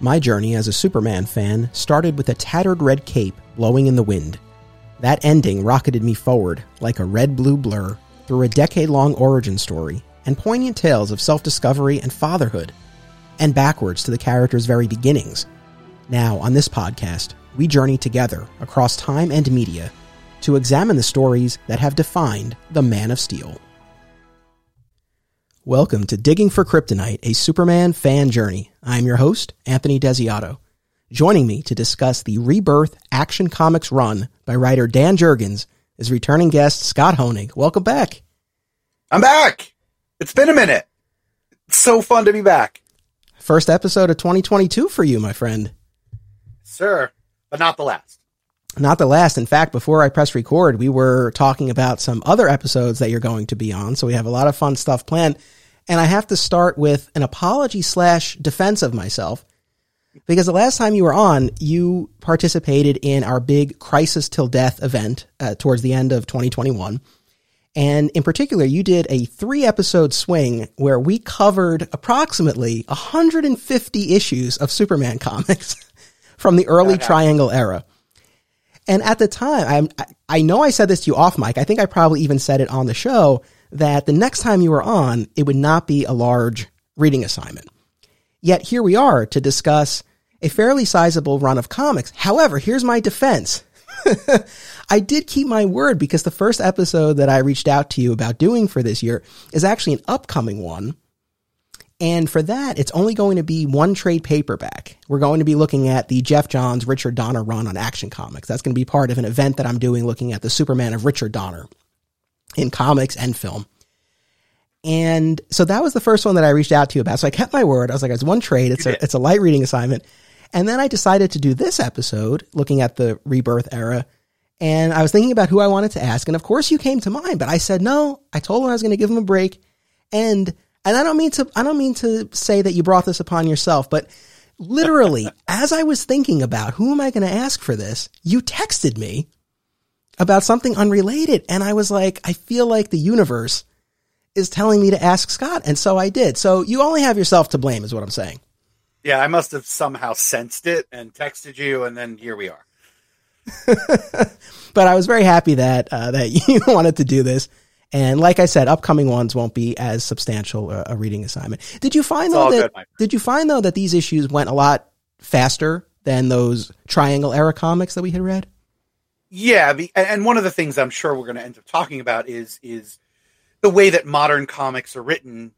My journey as a Superman fan started with a tattered red cape blowing in the wind. That ending rocketed me forward like a red blue blur through a decade long origin story and poignant tales of self discovery and fatherhood, and backwards to the character's very beginnings. Now, on this podcast, we journey together across time and media to examine the stories that have defined the Man of Steel. Welcome to Digging for Kryptonite, a Superman fan journey. I'm your host, Anthony Desiato. Joining me to discuss the Rebirth Action Comics run by writer Dan Jurgens is returning guest Scott Honig. Welcome back. I'm back. It's been a minute. It's so fun to be back. First episode of 2022 for you, my friend. Sir, but not the last. Not the last. In fact, before I press record, we were talking about some other episodes that you're going to be on. So we have a lot of fun stuff planned. And I have to start with an apology slash defense of myself because the last time you were on, you participated in our big Crisis Till Death event uh, towards the end of 2021. And in particular, you did a three episode swing where we covered approximately 150 issues of Superman comics from the early Triangle era. And at the time, I'm, I know I said this to you off mic. I think I probably even said it on the show that the next time you were on, it would not be a large reading assignment. Yet here we are to discuss a fairly sizable run of comics. However, here's my defense. I did keep my word because the first episode that I reached out to you about doing for this year is actually an upcoming one. And for that, it's only going to be one trade paperback. We're going to be looking at the Geoff Johns Richard Donner run on Action Comics. That's going to be part of an event that I'm doing looking at the Superman of Richard Donner in comics and film. And so that was the first one that I reached out to you about. So I kept my word. I was like, it's one trade. It's a, it's a light reading assignment. And then I decided to do this episode looking at the rebirth era. And I was thinking about who I wanted to ask. And of course you came to mind, but I said, no, I told him I was going to give him a break. And, and I don't mean to, I don't mean to say that you brought this upon yourself, but literally as I was thinking about who am I going to ask for this, you texted me about something unrelated. And I was like, I feel like the universe is telling me to ask Scott. And so I did. So you only have yourself to blame is what I'm saying. Yeah, I must have somehow sensed it and texted you, and then here we are. but I was very happy that uh, that you wanted to do this. And like I said, upcoming ones won't be as substantial a, a reading assignment. Did you find It's though that good, did you find though that these issues went a lot faster than those Triangle era comics that we had read? Yeah, the, and- one of the things I'm sure we're going to end up talking about is is the way that modern comics are written.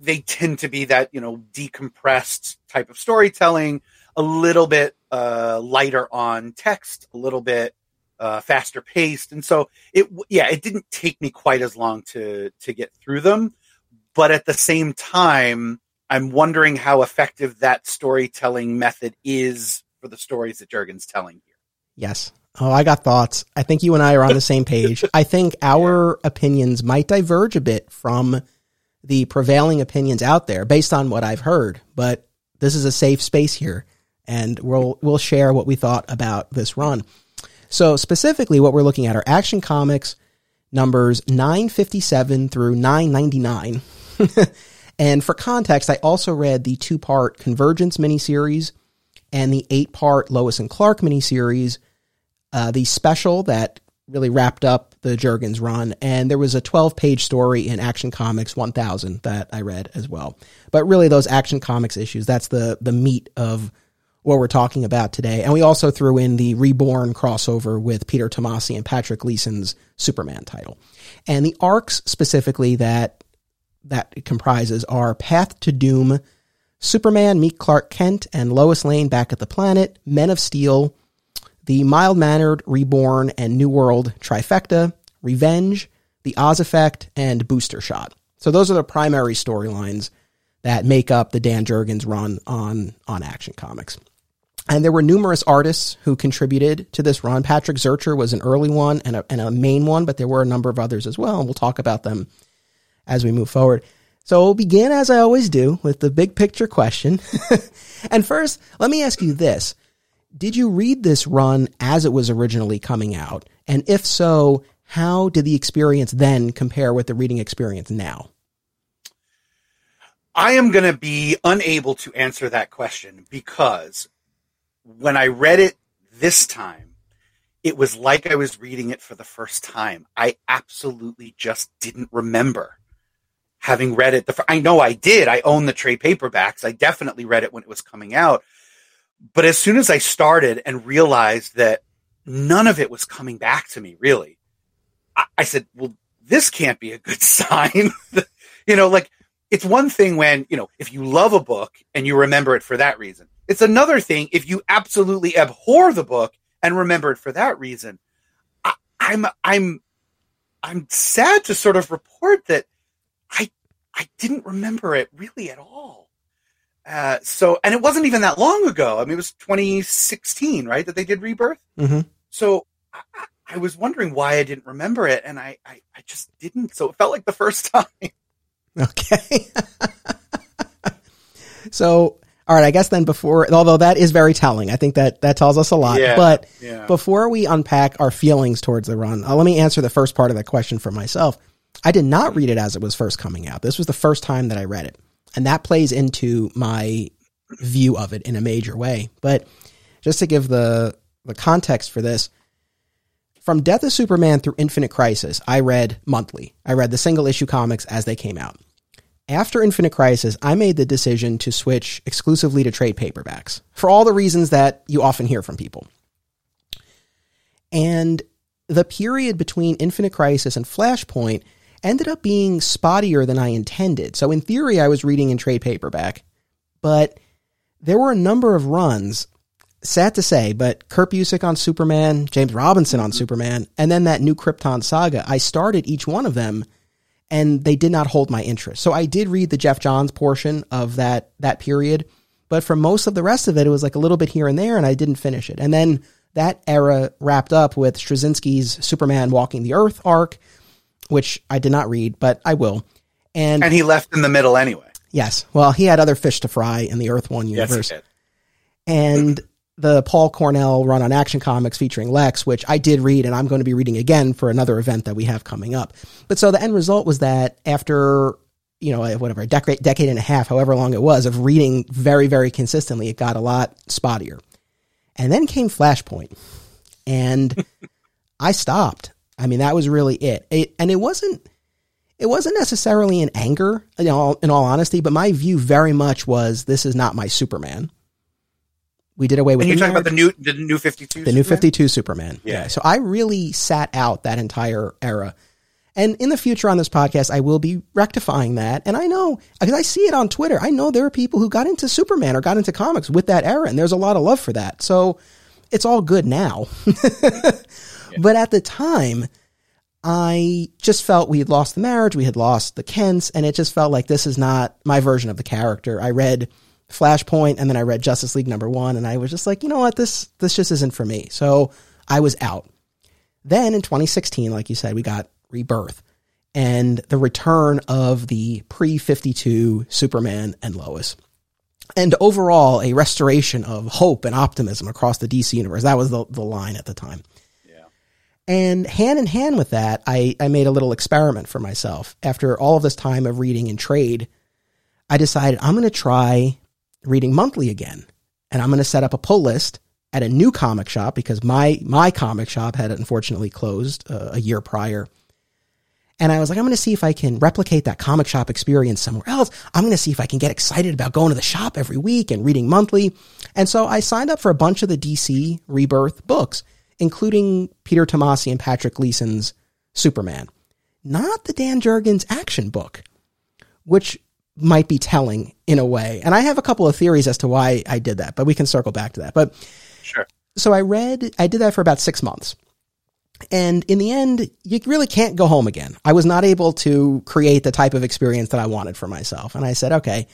They tend to be that you know decompressed type of storytelling, a little bit uh, lighter on text, a little bit uh, faster paced, and so it yeah it didn't take me quite as long to to get through them, but at the same time, I'm wondering how effective that storytelling method is for the stories that Jurgen's telling here. Yes. Oh, I got thoughts. I think you and I are on the same page. I think our opinions might diverge a bit from the prevailing opinions out there based on what I've heard, but this is a safe space here and we'll we'll share what we thought about this run. So specifically what we're looking at are Action Comics numbers 957 through 999. and for context, I also read the two-part Convergence miniseries and the eight-part Lois and Clark miniseries uh, the special that really wrapped up the Jurgens run, and there was a 12 page story in Action Comics 1000 that I read as well. But really, those Action Comics issues, that's the, the meat of what we're talking about today. And we also threw in the Reborn crossover with Peter Tomasi and Patrick Gleason's Superman title. And the arcs specifically that that comprises are Path to Doom, Superman meet Clark Kent and Lois Lane back at the planet, Men of Steel, the mild mannered Reborn and New World trifecta, Revenge, the Oz Effect, and Booster Shot. So those are the primary storylines that make up the Dan Jurgens run on on Action Comics. And there were numerous artists who contributed to this run. Patrick Zircher was an early one and a, and a main one, but there were a number of others as well, and we'll talk about them as we move forward. So we'll begin as I always do with the big picture question. and first, let me ask you this. Did you read this run as it was originally coming out? And if so, how did the experience then compare with the reading experience now? I am going to be unable to answer that question because when I read it this time, it was like I was reading it for the first time. I absolutely just didn't remember having read it. The, I know I did. I own the trade paperbacks. I definitely read it when it was coming out. But as soon as I started and realized that none of it was coming back to me, really, I, I said, well, this can't be a good sign. you know, like it's one thing when, you know, if you love a book and you remember it for that reason. It's another thing if you absolutely abhor the book and remember it for that reason. I, I'm I'm I'm sad to sort of report that I I didn't remember it really at all. Uh, so, and it wasn't even that long ago. I mean, it was 2016, right, that they did Rebirth. Mm-hmm. So, I, I, was wondering why I didn't remember it, and I, I, I just didn't. So it felt like the first time. Okay. so, all right, I guess then before, although that is very telling, I think that that tells us a lot. Yeah, but yeah. before we unpack our feelings towards the run, uh, let me answer the first part of that question for myself. I did not read it as it was first coming out. This was the first time that I read it. And that plays into my view of it in a major way. But just to give the the context for this, from Death of Superman through Infinite Crisis, I read monthly. I read the single issue comics as they came out. After Infinite Crisis, I made the decision to switch exclusively to trade paperbacks for all the reasons that you often hear from people. And the period between Infinite Crisis and Flashpoint ended up being spottier than I intended. So in theory, I was reading in trade paperback, but there were a number of runs. Sad to say, but Kurt Busiek on Superman, James Robinson on mm-hmm. Superman, and then that new Krypton saga. I started each one of them and they did not hold my interest. So I did read the Geoff Johns portion of that that period, but for most of the rest of it, it was like a little bit here and there, and I didn't finish it. And then that era wrapped up with Straczynski's Superman Walking the Earth arc, which I did not read, but I will. And and he left in the middle anyway. Yes, well, he had other fish to fry in the Earth One universe, yes, and the Paul Cornell run on Action Comics featuring Lex, which I did read and I'm going to be reading again for another event that we have coming up. But so the end result was that after, you know, whatever, a decade, decade and a half, however long it was, of reading very, very consistently, it got a lot spottier. And then came Flashpoint. And I stopped. I mean, that was really it. it. And it wasn't it wasn't necessarily in anger, in all, in all honesty, but my view very much was this is not my Superman we did away with. And you're talking about the new the new Fifty Two, the new Fifty Two Superman. Yeah. yeah. So I really sat out that entire era. And in the future on this podcast, I will be rectifying that. And I know, because I see it on Twitter, I know there are people who got into Superman or got into comics with that era, and there's a lot of love for that. So it's all good now. But at the time, I just felt we had lost the marriage, we had lost the Kents, and it just felt like this is not my version of the character. I read Flashpoint, and then I read Justice League number one, and I was just like, you know what, this this just isn't for me. So I was out. Then in 2016, like you said, we got Rebirth and the return of the pre 52 Superman and Lois. And overall, a restoration of hope and optimism across the DC universe. That was the, the line at the time. And hand in hand with that, I, I made a little experiment for myself. After all of this time of reading and trade, I decided I'm going to try reading monthly again. And I'm going to set up a pull list at a new comic shop because my my comic shop had unfortunately closed uh, a year prior. And I was like, I'm going to see if I can replicate that comic shop experience somewhere else. I'm going to see if I can get excited about going to the shop every week and reading monthly. And so I signed up for a bunch of the DC Rebirth books, including Peter Tomasi and Patrick Gleason's Superman. Not the Dan Jurgens action book, which might be telling in a way. And I have a couple of theories as to why I did that, but we can circle back to that. But sure. So I read, I did that for about six months. And in the end, you really can't go home again. I was not able to create the type of experience that I wanted for myself. And I said, okay,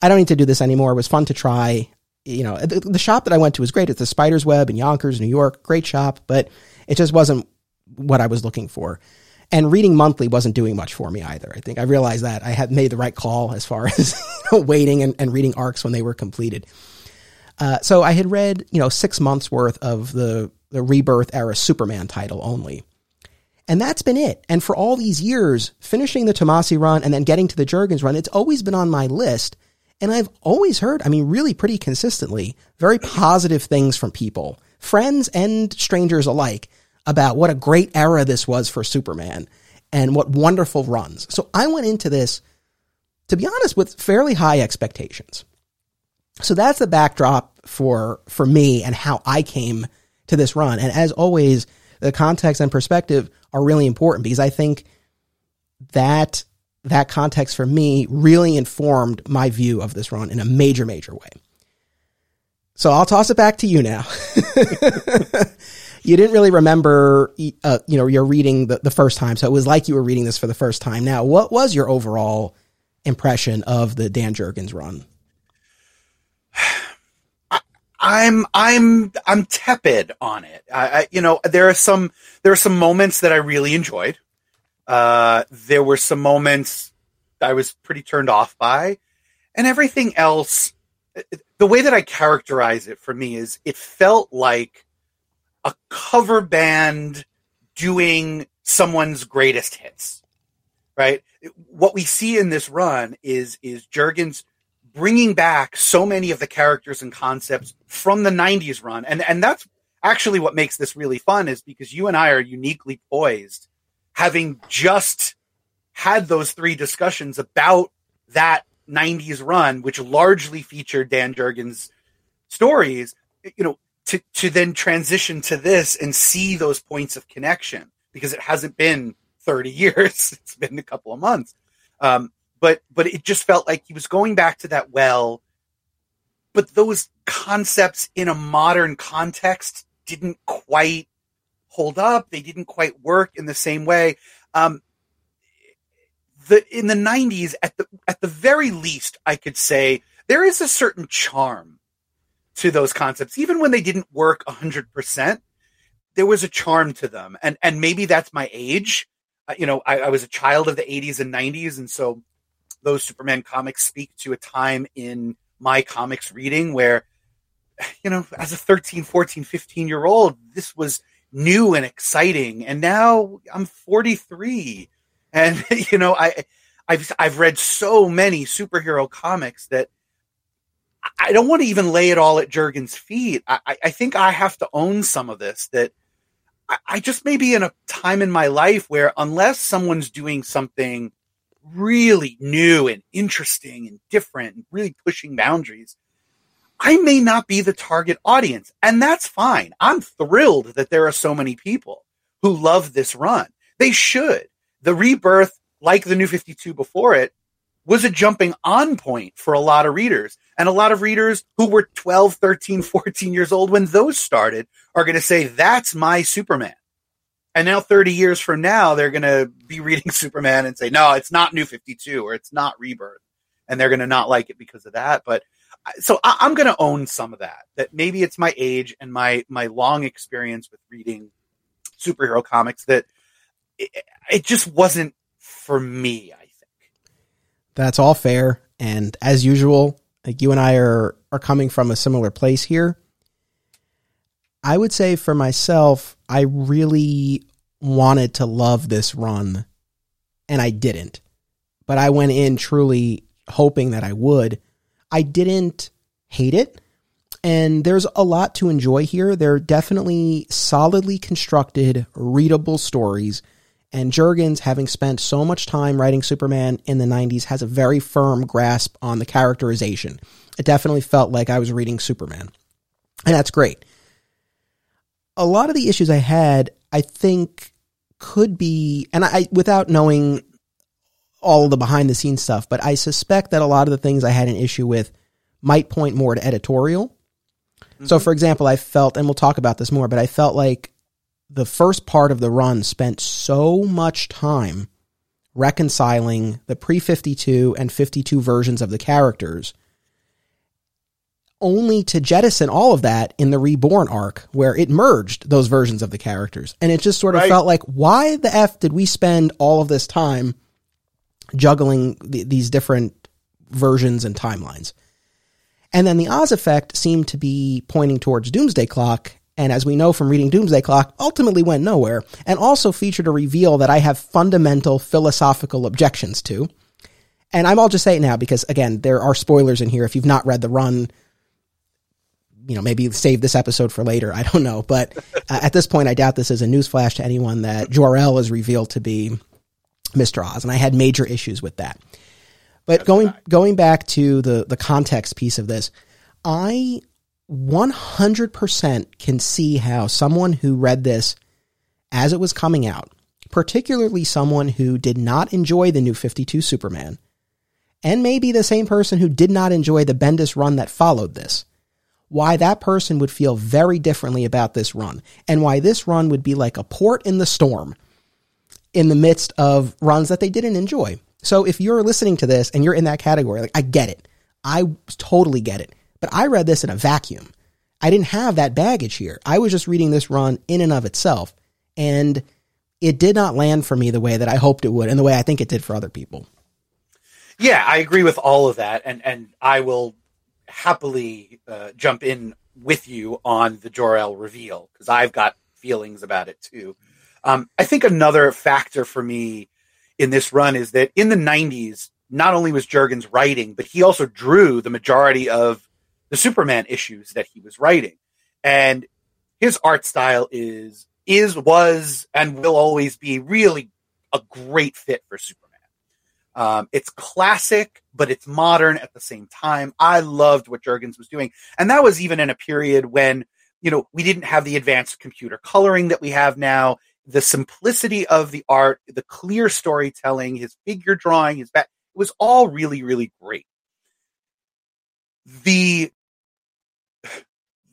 I don't need to do this anymore. It was fun to try. You know, the, the shop that I went to was great. It's the Spider's Web in Yonkers, New York. Great shop, but it just wasn't what I was looking for. And reading monthly wasn't doing much for me either. I think I realized that I had made the right call as far as waiting and, and, reading arcs when they were completed. Uh, so I had read, you know, six months worth of the, the rebirth era Superman title only. And that's been it. And for all these years, finishing the Tomasi run and then getting to the Jurgens run, it's always been on my list. And I've always heard, I mean, really pretty consistently, very positive things from people, friends and strangers alike, about what a great era this was for Superman and what wonderful runs. So I went into this, to be honest, with fairly high expectations. So that's the backdrop for, for me and how I came to this run. And as always, the context and perspective are really important because I think that that context for me really informed my view of this run in a major, major way. So I'll toss it back to you now. you didn't really remember, uh, you know, your reading the, the first time. So it was like you were reading this for the first time. Now, what was your overall impression of the Dan Jurgens run? I'm I'm I'm tepid on it. I, I, you know there are some there are some moments that I really enjoyed. Uh, there were some moments I was pretty turned off by, and everything else. The way that I characterize it for me is it felt like a cover band doing someone's greatest hits. Right. What we see in this run is is Jurgens bringing back so many of the characters and concepts from the 90s run and and that's actually what makes this really fun is because you and I are uniquely poised having just had those three discussions about that 90s run which largely featured Dan Jurgens stories you know to to then transition to this and see those points of connection because it hasn't been 30 years. It's been a couple of months. Um, but but it just felt like he was going back to that well. But those concepts in a modern context didn't quite hold up. They didn't quite work in the same way. Um, the in the 90s at the at the very least i could say there is a certain charm to those concepts. Even when they didn't work 100% there was a charm to them. And and maybe that's my age. Uh, you know I, I was a child of the 80s and 90s and so those Superman comics speak to a time in my comics reading where, you know, as a 13, 14, 15 year old, this was new and exciting. And now I'm 43. And, you know, I, I've, I've read so many superhero comics that I don't want to even lay it all at Jurgens' feet. I, I think I have to own some of this that I, I just may be in a time in my life where unless someone's doing something really new and interesting and different and really pushing boundaries, I may not be the target audience. And that's fine. I'm thrilled that there are so many people who love this run. They should. The rebirth, like the new 52 before it, was a jumping on point for a lot of readers. And a lot of readers who were 12, 13, 14 years old when those started are going to say, that's my Superman. And now, 30 years from now, they're going to be reading Superman and say, no, it's not New 52 or it's not Rebirth. And they're going to not like it because of that. But so I, am going to own some of that, that maybe it's my age and my, my long experience with reading superhero comics that it, it just wasn't for me, I think. That's all fair. And as usual, like you and I are, are coming from a similar place here. I would say for myself, I really wanted to love this run and I didn't. But I went in truly hoping that I would. I didn't hate it. And there's a lot to enjoy here. They're definitely solidly constructed, readable stories. And Jurgens, having spent so much time writing Superman in the 90s, has a very firm grasp on the characterization. It definitely felt like I was reading Superman. And that's great a lot of the issues I had, I think could be, and I, without knowing all of the behind the scenes stuff, but I suspect that a lot of the things I had an issue with might point more to editorial. Mm-hmm. So, for example, I felt, and we'll talk about this more, but I felt like the first part of the run spent so much time reconciling the pre 52 and 52 versions of the characters only to jettison all of that in the reborn arc where it merged those versions of the characters. And it just sort of right. felt like, why the F did we spend all of this time juggling the, these different versions and timelines? And then the Oz effect seemed to be pointing towards Doomsday Clock. and as we know from reading Doomsday Clock, ultimately went nowhere, and also featured a reveal that I have fundamental philosophical objections to. And I'm all just saying now because again, there are spoilers in here. If you've not read the run, you know, maybe save this episode for later. I don't know, but uh, at this point, I doubt this is a newsflash to anyone that Jor El is revealed to be Mr. Oz, and I had major issues with that. But That's going going back to the the context piece of this, I 100% can see how someone who read this as it was coming out, particularly someone who did not enjoy the new 52 Superman, and maybe the same person who did not enjoy the Bendis run that followed this, why that person would feel very differently about this run, and why this run would be like a port in the storm in the midst of runs that they didn't enjoy. So if you're listening to this and you're in that category, like I get it. I totally get it. But I read this in a vacuum. I didn't have that baggage here. I was just reading this run in and of itself. And it did not land for me the way that I hoped it would and the way I think it did for other people. Yeah, I agree with all of that. And, and I will happily uh, jump in with you on the Jor-El reveal because I've got feelings about it too. Um, I think another factor for me in this run is that in the 90s, not only was Jurgens writing, but he also drew the majority of the Superman issues that he was writing. And his art style is is was and will always be really a great fit for Superman. Um, it's classic, but it's modern at the same time. I loved what Jurgens was doing, and that was even in a period when you know we didn't have the advanced computer coloring that we have now. The simplicity of the art, the clear storytelling, his figure drawing, his back, it was all really, really great. The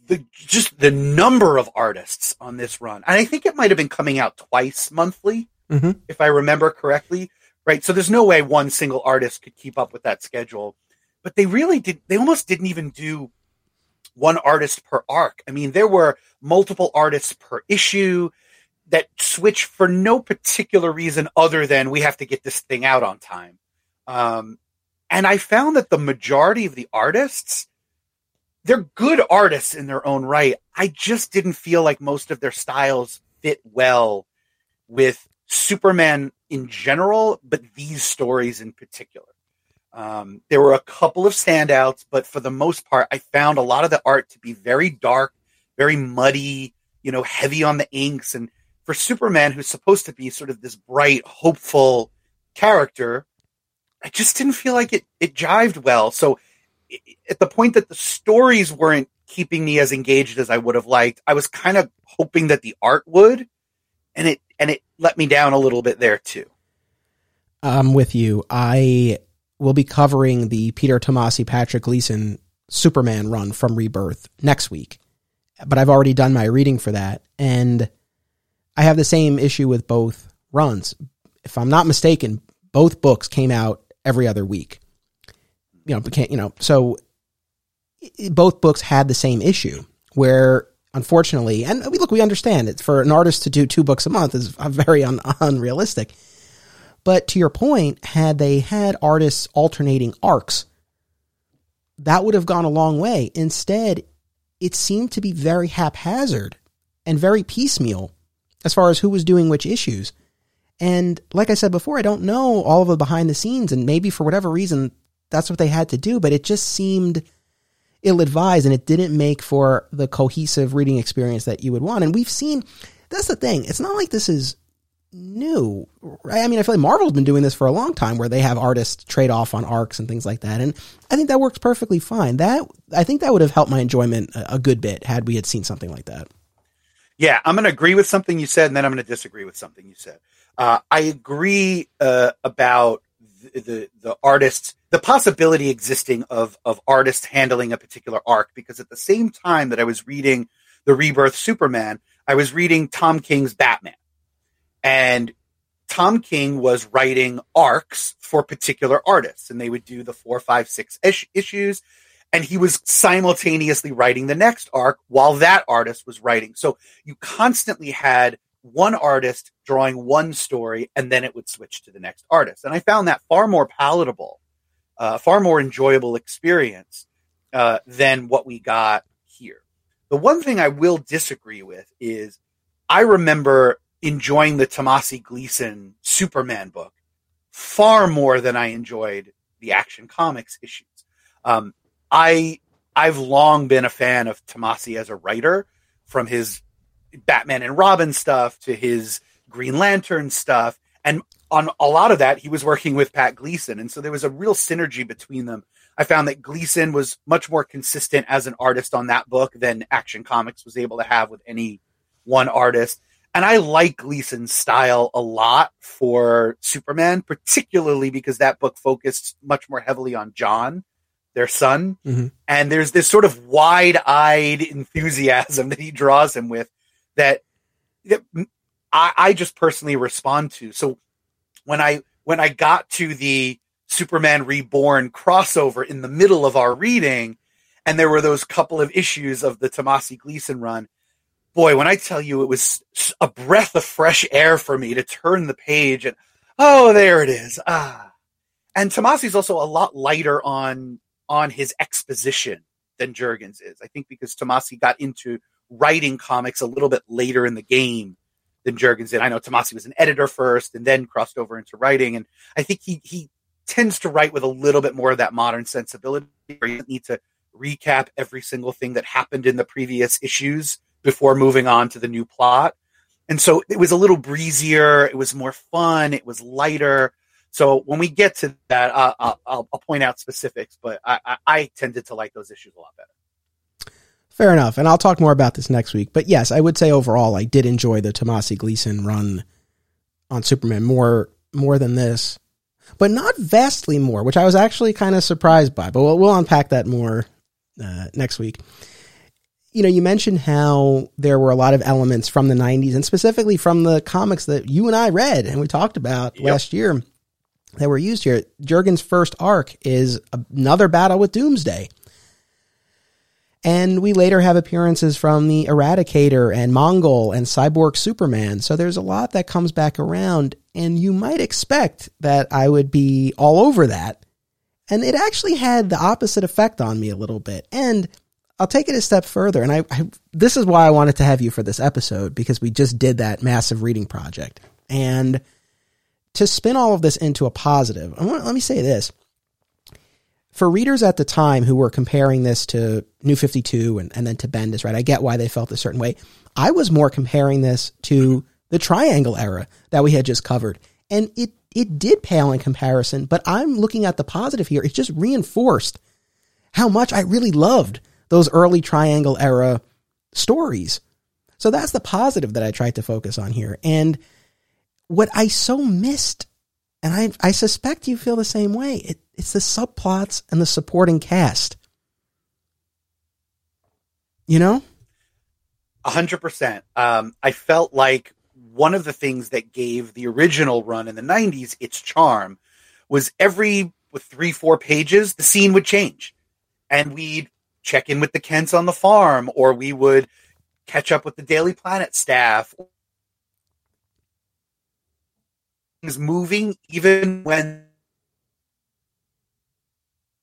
the just the number of artists on this run, and I think it might have been coming out twice monthly, mm-hmm. if I remember correctly. Right, so there's no way one single artist could keep up with that schedule, but they really did. They almost didn't even do one artist per arc. I mean, there were multiple artists per issue that switch for no particular reason other than we have to get this thing out on time. Um, and I found that the majority of the artists they're good artists in their own right. I just didn't feel like most of their styles fit well with Superman in general, but these stories in particular. Um, there were a couple of standouts, but for the most part, I found a lot of the art to be very dark, very muddy, you know, heavy on the inks. And for Superman, who's supposed to be sort of this bright, hopeful character, I just didn't feel like it it jived well. So at the point that the stories weren't keeping me as engaged as I would have liked, I was kind of hoping that the art would, and it and it let me down a little bit there too. I'm with you. I will be covering the Peter Tomasi Patrick Gleason Superman run from Rebirth next week, but I've already done my reading for that, and I have the same issue with both runs. If I'm not mistaken, both books came out every other week you know, became, you know, so both books had the same issue where unfortunately, and we look, we understand it for an artist to do two books a month is very un, unrealistic. But to your point, had they had artists alternating arcs, that would have gone a long way. Instead, it seemed to be very haphazard and very piecemeal as far as who was doing which issues. And like I said before, I don't know all of the behind the scenes, and maybe for whatever reason, that's what they had to do, but it just seemed ill advised and it didn't make for the cohesive reading experience that you would want. And we've seen that's the thing. It's not like this is new. Right? I mean, I feel like Marvel's been doing this for a long time where they have artists trade off on arcs and things like that. And I think that works perfectly fine. That I think that would have helped my enjoyment a, a good bit had we had seen something like that. Yeah, I'm going to agree with something you said, and then I'm going to disagree with something you said. Uh, I agree uh, about the, the, the artists the possibility existing of of artists handling a particular arc because at the same time that I was reading the Rebirth Superman, I was reading Tom King's Batman. And Tom King was writing arcs for particular artists, and they would do the four, five, six ish- issues. And he was simultaneously writing the next arc while that artist was writing. So you constantly had one artist drawing one story, and then it would switch to the next artist. And I found that far more palatable uh, far more enjoyable experience uh, than what we got here. The one thing I will disagree with is I remember enjoying the Tomasi Gleason Superman book far more than I enjoyed the Action Comics issues. Um, I I've long been a fan of Tomasi as a writer, from his Batman and Robin stuff to his Green Lantern stuff, and on a lot of that he was working with Pat Gleason, and so there was a real synergy between them. I found that Gleason was much more consistent as an artist on that book than Action Comics was able to have with any one artist. And I like Gleason's style a lot for Superman, particularly because that book focused much more heavily on Jon, their son. Mm-hmm. And there's this sort of wide eyed enthusiasm that he draws him with that, that I, I just personally respond to. So when I when I got to the Superman Reborn crossover in the middle of our reading, and there were those couple of issues of the Tomasi Gleason run. Boy, when I tell you it was a breath of fresh air for me to turn the page and oh, there it is. Ah. And Tomasi's also a lot lighter on on his exposition than Jurgens is. I think because Tomasi got into writing comics a little bit later in the game than Jurgens did. I know Tomasi was an editor first and then crossed over into writing. And I think he he tends to write with a little bit more of that modern sensibility where you need to recap every single thing that happened in the previous issues before moving on to the new plot. And so it was a little breezier, it was more fun, it was lighter. So when we get to that, uh, I'll, I'll, point out specifics, but I, I, I tended to like those issues a lot better. Fair enough. And I'll talk more about this next week. But yes, I would say overall, I did enjoy the Tomasi Gleason run on Superman more more than this but not vastly more, which I was actually kind of surprised by. But we'll, we'll unpack that more uh, next week. You know, you mentioned how there were a lot of elements from the 90s and specifically from the comics that you and I read and we talked about yep. last year that were used here. Jurgens' first arc is another battle with Doomsday. And we later have appearances from the Eradicator and Mongul and Cyborg Superman. So there's a lot that comes back around, and you might expect that I would be all over that. And it actually had the opposite effect on me a little bit. And I'll take it a step further. And I, I this is why I wanted to have you for this episode because we just did that massive reading project. And to spin all of this into a positive, want, let me say this for readers at the time who were comparing this to New 52 and, and then to Bendis, right? I get why they felt a certain way. I was more comparing this to the triangle era that we had just covered. And it, it did pale in comparison, but I'm looking at the positive here. It just reinforced how much I really loved those early triangle era stories. So that's the positive that I tried to focus on here. And what I so missed and I, I suspect you feel the same way. It, it's the subplots and the supporting cast. You know? A hundred percent. Um, I felt like one of the things that gave the original run in the '90s its charm was every three, four pages, the scene would change, and we'd check in with the Kents on the farm, or we would catch up with the Daily Planet staff, things moving even when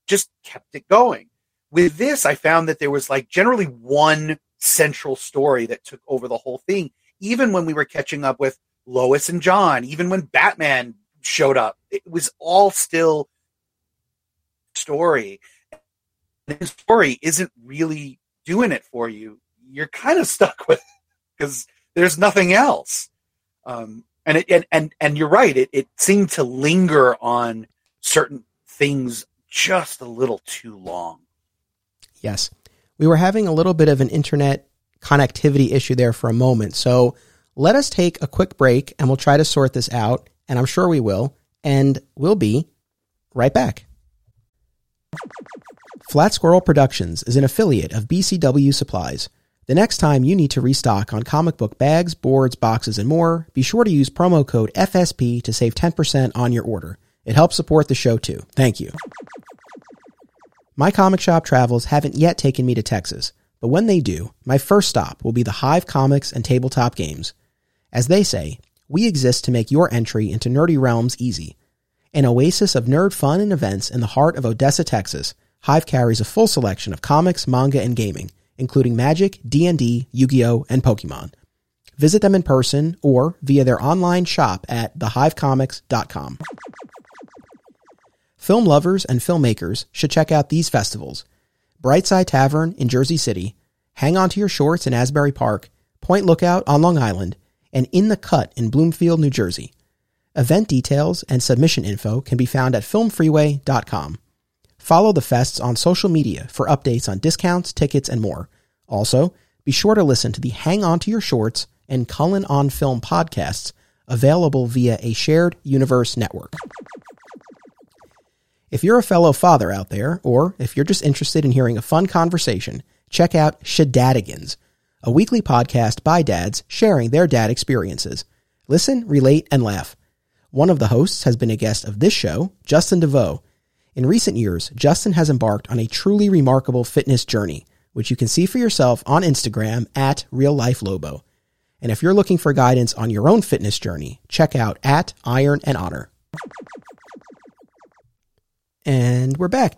just kept it going. With this, I found that there was like generally one central story that took over the whole thing. Even when we were catching up with Lois and Jon, even when Batman showed up, it was all still story. The story isn't really doing it for you. You're kind of stuck with because there's nothing else. Um, and it, and and and you're right. It it seemed to linger on certain things just a little too long. Yes, we were having a little bit of an internet connectivity issue there for a moment. So let us take a quick break, and we'll try to sort this out. And I'm sure we will. And we'll be right back. Flat Squirrel Productions is an affiliate of BCW Supplies. The next time you need to restock on comic book bags, boards, boxes, and more, be sure to use promo code FSP to save 10% on your order. It helps support the show too. Thank you. My comic shop travels haven't yet taken me to Texas, but when they do, my first stop will be the Hive Comics and Tabletop Games. As they say, we exist to make your entry into nerdy realms easy. An oasis of nerd fun and events in the heart of Odessa, Texas, Hive carries a full selection of comics, manga, and gaming including Magic, D&D, Yu-Gi-Oh, and Pokemon. Visit them in person or via their online shop at thehivecomics.com. Film lovers and filmmakers should check out these festivals. Brightside Tavern in Jersey City, Hang On to Your Shorts in Asbury Park, Point Lookout on Long Island, and In the Cut in Bloomfield, New Jersey. Event details and submission info can be found at filmfreeway.com. Follow the fests on social media for updates on discounts, tickets, and more. Also, be sure to listen to the Hang On to Your Shorts and Cullen on Film podcasts available via a shared universe network. If you're a fellow father out there, or if you're just interested in hearing a fun conversation, check out Shadadigans, a weekly podcast by dads sharing their dad experiences. Listen, relate, and laugh. One of the hosts has been a guest of this show, Justin DeVoe. In recent years, Justin has embarked on a truly remarkable fitness journey, which you can see for yourself on Instagram at Real Life Lobo. And if you're looking for guidance on your own fitness journey, check out at Iron and Honor. And we're back.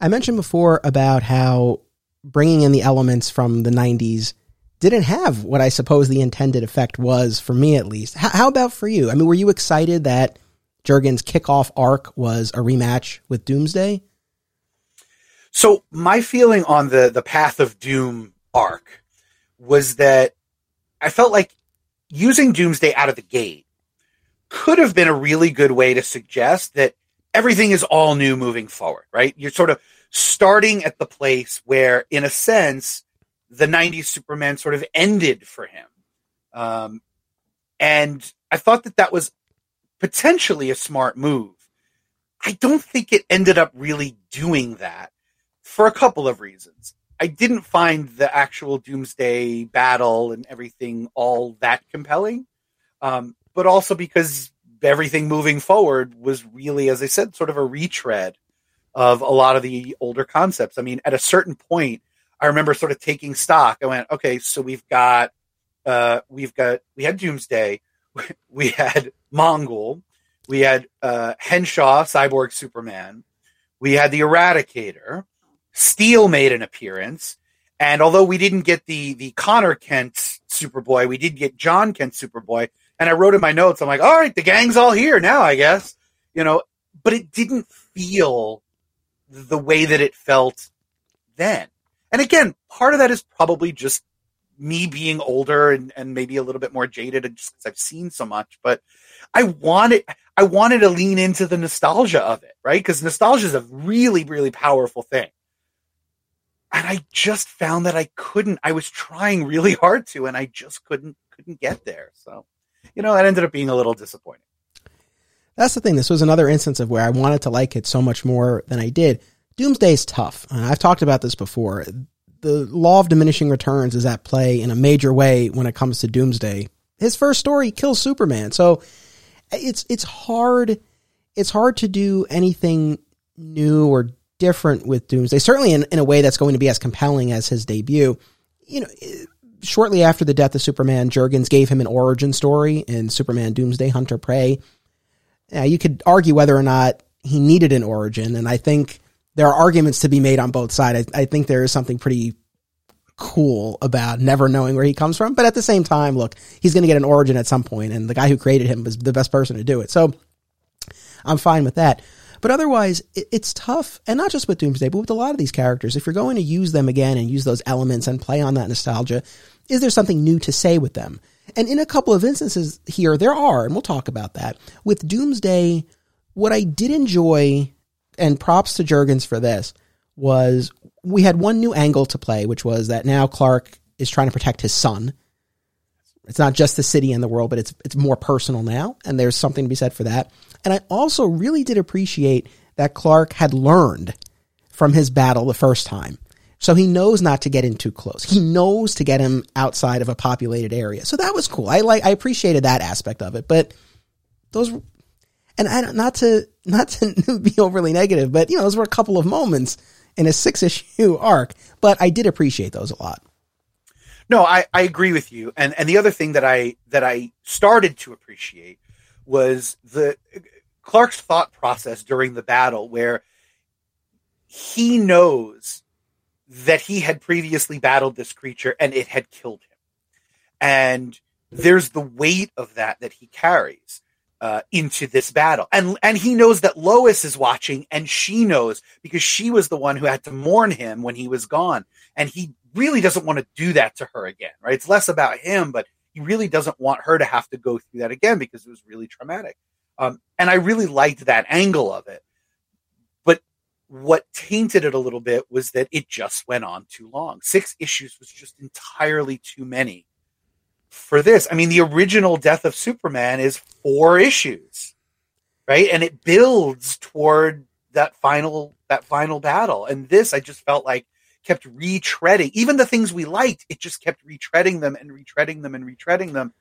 I mentioned before about how bringing in the elements from the 90s didn't have what I suppose the intended effect was for me at least. H- how about for you? I mean, were you excited that Jurgens' kickoff arc was a rematch with Doomsday? So my feeling on the the Path of Doom arc was that I felt like using Doomsday out of the gate could have been a really good way to suggest that everything is all new moving forward, right? You're sort of starting at the place where, in a sense, the 90s Superman sort of ended for him. Um, and I thought that that was potentially a smart move. I don't think it ended up really doing that for a couple of reasons. I didn't find the actual Doomsday battle and everything all that compelling, um, but also because everything moving forward was really, as I said, sort of a retread of a lot of the older concepts. I mean, at a certain point, I remember sort of taking stock. I went, okay, so we've got, uh, we've got, we had Doomsday, we had Mongul, we had uh, Henshaw, Cyborg Superman, we had the Eradicator, Steel made an appearance, and although we didn't get the the Conner Kent Superboy, we did get Jon Kent Superboy. And I wrote in my notes, I'm like, all right, the gang's all here now, I guess, you know. But it didn't feel the way that it felt then. And again, part of that is probably just me being older and, and maybe a little bit more jaded just because I've seen so much. But I wanted I wanted to lean into the nostalgia of it, right? Because nostalgia is a really, really powerful thing. And I just found that I couldn't. I was trying really hard to, and I just couldn't couldn't get there. So, you know, that ended up being a little disappointing. That's the thing. This was another instance of where I wanted to like it so much more than I did. Doomsday is tough. And I've talked about this before. The law of diminishing returns is at play in a major way when it comes to Doomsday. His first story kills Superman. So it's it's hard it's hard to do anything new or different with Doomsday. Certainly in, in a way that's going to be as compelling as his debut. You know, shortly after the death of Superman, Jurgens gave him an origin story in Superman Doomsday Hunter Prey now, you could argue whether or not he needed an origin, and I think there are arguments to be made on both sides. I, I think there is something pretty cool about never knowing where he comes from, but at the same time, look, he's going to get an origin at some point, and the guy who created him was the best person to do it. So I'm fine with that. But otherwise, it, it's tough, and not just with Doomsday, but with a lot of these characters. If you're going to use them again and use those elements and play on that nostalgia, is there something new to say with them? And in a couple of instances here, there are, and we'll talk about that. With Doomsday, what I did enjoy, and props to Jurgens for this, was we had one new angle to play, which was that now Clark is trying to protect his son. It's not just the city and the world, but it's it's more personal now, and there's something to be said for that. And I also really did appreciate that Clark had learned from his battle the first time. So he knows not to get in too close. He knows to get him outside of a populated area. So that was cool. I like I appreciated that aspect of it. But those and I not to not to be overly negative, but you know, those were a couple of moments in a six issue arc. But I did appreciate those a lot. No, I, I agree with you. And and the other thing that I that I started to appreciate was the Clark's thought process during the battle where he knows that he had previously battled this creature and it had killed him. And there's the weight of that that he carries uh, into this battle, and and he knows that Lois is watching, and she knows because she was the one who had to mourn him when he was gone, and he really doesn't want to do that to her again. Right? It's less about him, but he really doesn't want her to have to go through that again because it was really traumatic. Um, and I really liked that angle of it. But what tainted it a little bit was that it just went on too long. Six issues was just entirely too many for this. I mean, the original Death of Superman is four issues, right? And it builds toward that final that final battle. And this, I just felt like kept retreading. Even the things we liked, it just kept retreading them and retreading them and retreading them.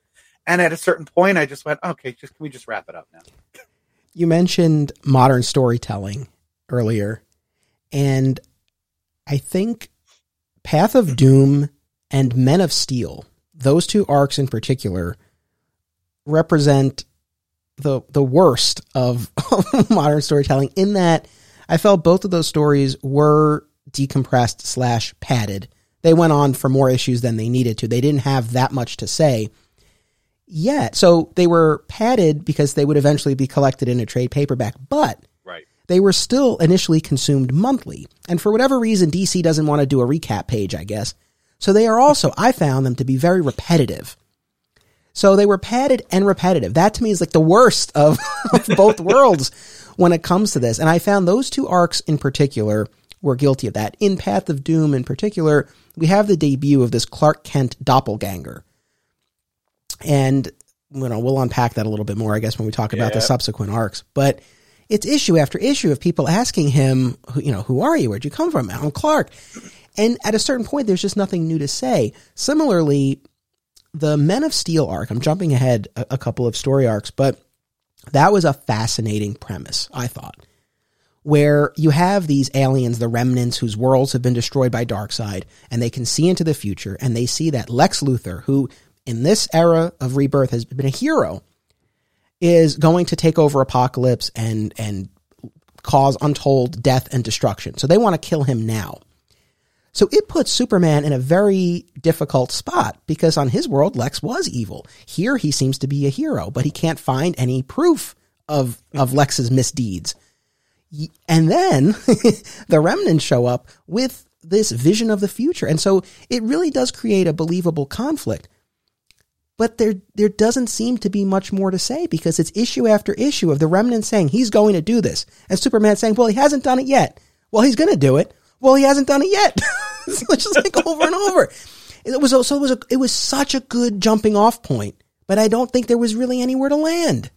And at a certain point, I just went, okay, just can we just wrap it up now? You mentioned modern storytelling earlier, and I think Path of Doom and Men of Steel, those two arcs in particular, represent the the worst of modern storytelling. In that, I felt both of those stories were decompressed slash padded. They went on for more issues than they needed to. They didn't have that much to say yet. So they were padded because they would eventually be collected in a trade paperback, but right. they were still initially consumed monthly. And for whatever reason, DC doesn't want to do a recap page, I guess. So they are also, I found them to be very repetitive. So they were padded and repetitive. That to me is like the worst of, of both worlds when it comes to this. And I found those two arcs in particular were guilty of that. In Path of Doom in particular, we have the debut of this Clark Kent doppelganger and you know, we'll unpack that a little bit more, I guess, when we talk about the subsequent arcs. But it's issue after issue of people asking him, you know, who are you? Where'd you come from? I'm Clark. And at a certain point, there's just nothing new to say. Similarly, the Men of Steel arc, I'm jumping ahead a, a couple of story arcs, but that was a fascinating premise, I thought, where you have these aliens, the remnants whose worlds have been destroyed by Darkseid, and they can see into the future, and they see that Lex Luthor, who in this era of rebirth has been a hero is going to take over Apokolips and and cause untold death and destruction. So they want to kill him now. So it puts Superman in a very difficult spot because on his world Lex was evil. Here he seems to be a hero, but he can't find any proof of of Lex's misdeeds. And then the remnants show up with this vision of the future. And so it really does create a believable conflict but there there doesn't seem to be much more to say because it's issue after issue of the remnant saying he's going to do this and Superman saying, "Well, he hasn't done it yet." Well, he's going to do it. Well, he hasn't done it yet. it's just like over and over. It was so it was a, it was such a good jumping off point, but I don't think there was really anywhere to land.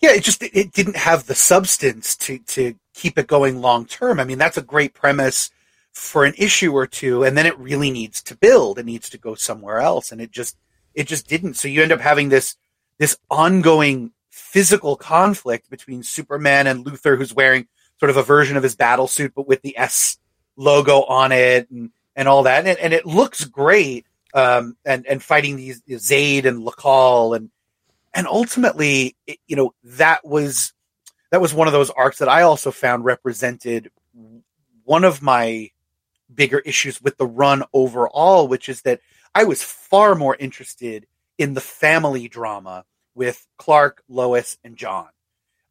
Yeah, it just it didn't have the substance to to keep it going long term. I mean, that's a great premise for an issue or two and then it really needs to build it needs to go somewhere else and it just it just didn't so you end up having this this ongoing physical conflict between superman and luthor who's wearing sort of a version of his battle suit but with the s logo on it and and all that. And, and it looks great um and and fighting these zaid and Lakal and and ultimately it, you know that was that was one of those arcs that i also found represented one of my bigger issues with the run overall, which is that I was far more interested in the family drama with Clark, Lois, and Jon,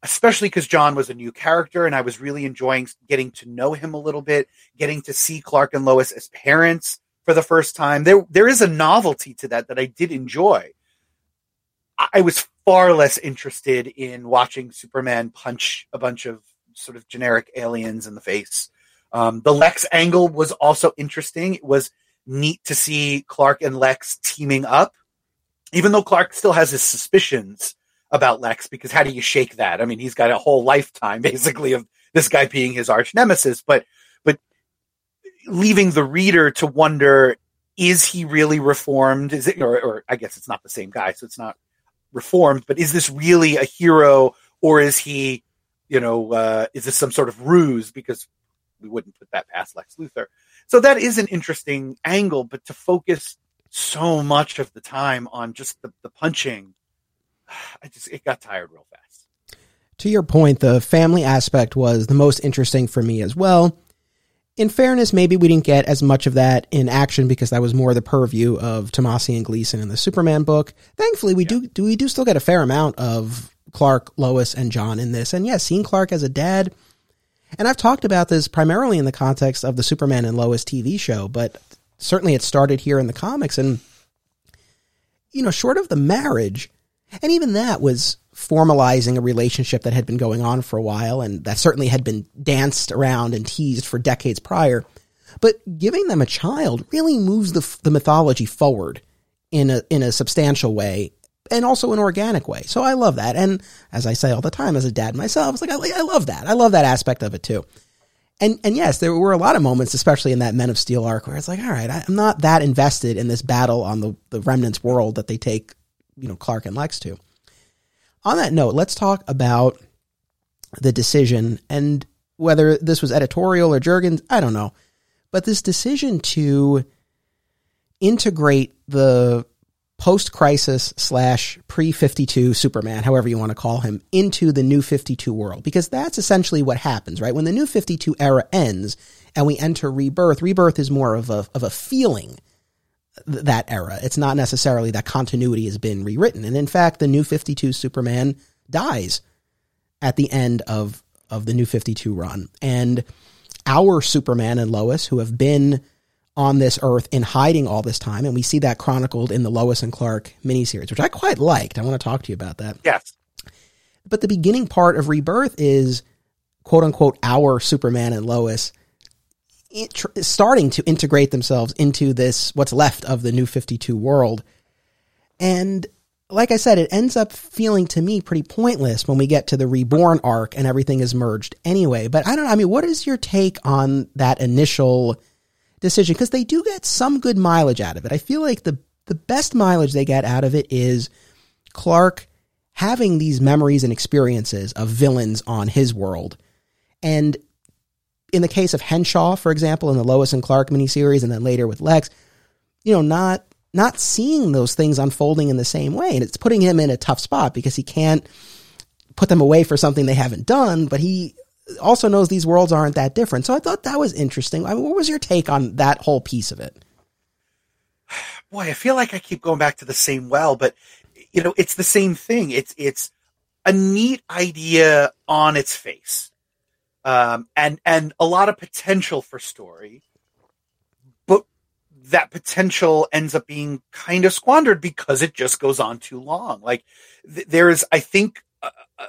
especially because Jon was a new character and I was really enjoying getting to know him a little bit, getting to see Clark and Lois as parents for the first time. There, there is a novelty to that that I did enjoy. I was far less interested in watching Superman punch a bunch of sort of generic aliens in the face um, the Lex angle was also interesting. It was neat to see Clark and Lex teaming up, even though Clark still has his suspicions about Lex, because how do you shake that? I mean, he's got a whole lifetime basically of this guy being his arch nemesis, but, but leaving the reader to wonder, is he really reformed? Is it, or, or I guess it's not the same guy, so it's not reformed, but is this really a hero or is he, you know, uh, is this some sort of ruse? Because we wouldn't put that past Lex Luthor. So that is an interesting angle, but to focus so much of the time on just the, the punching, I just it got tired real fast. To your point, the family aspect was the most interesting for me as well. in fairness, maybe we didn't get as much of that in action because that was more the purview of Tomasi and Gleason in the Superman book. Thankfully, we do, do we do still get a fair amount of Clark, Lois, and Jon in this. And yes, yeah, seeing Clark as a dad, and I've talked about this primarily in the context of the Superman and Lois TV show, but certainly it started here in the comics. And, you know, short of the marriage, and even that was formalizing a relationship that had been going on for a while and that certainly had been danced around and teased for decades prior. But giving them a child really moves the, the mythology forward in a, in a substantial way and also an organic way. So I love that. And as I say all the time as a dad myself, it's like, I, I love that. I love that aspect of it too. And, and yes, there were a lot of moments, especially in that Men of Steel arc, where it's like, all right, I'm not that invested in this battle on the, the Remnants world that they take, you know, Clark and Lex to. On that note, let's talk about the decision and whether this was editorial or Jurgens, I don't know. But this decision to integrate the post crisis slash pre 52 Superman, however you want to call him, into the new 52 world. Because that's essentially what happens, right? When the new 52 era ends and we enter rebirth, rebirth is more of a, of a feeling th- that era. It's not necessarily that continuity has been rewritten. And in fact, the new 52 Superman dies at the end of, of the new 52 run. And our Superman and Lois, who have been on this earth in hiding all this time. And we see that chronicled in the Lois and Clark miniseries, which I quite liked. I want to talk to you about that. Yes. But the beginning part of Rebirth is quote unquote our Superman and Lois starting to integrate themselves into this, what's left of the new 52 world. And like I said, it ends up feeling to me pretty pointless when we get to the reborn arc and everything is merged anyway. But I don't know. I mean, what is your take on that initial decision because they do get some good mileage out of it. I feel like the the best mileage they get out of it is Clark having these memories and experiences of villains on his world. And in the case of Henshaw, for example, in the Lois and Clark miniseries, and then later with Lex, you know, not not seeing those things unfolding in the same way. And it's putting him in a tough spot because he can't put them away for something they haven't done, but he also knows these worlds aren't that different. So I thought that was interesting. I mean, what was your take on that whole piece of it? Boy, I feel like I keep going back to the same well, but you know, it's the same thing. It's it's a neat idea on its face, um, and and a lot of potential for story, but that potential ends up being kind of squandered because it just goes on too long. Like th- there is, I think,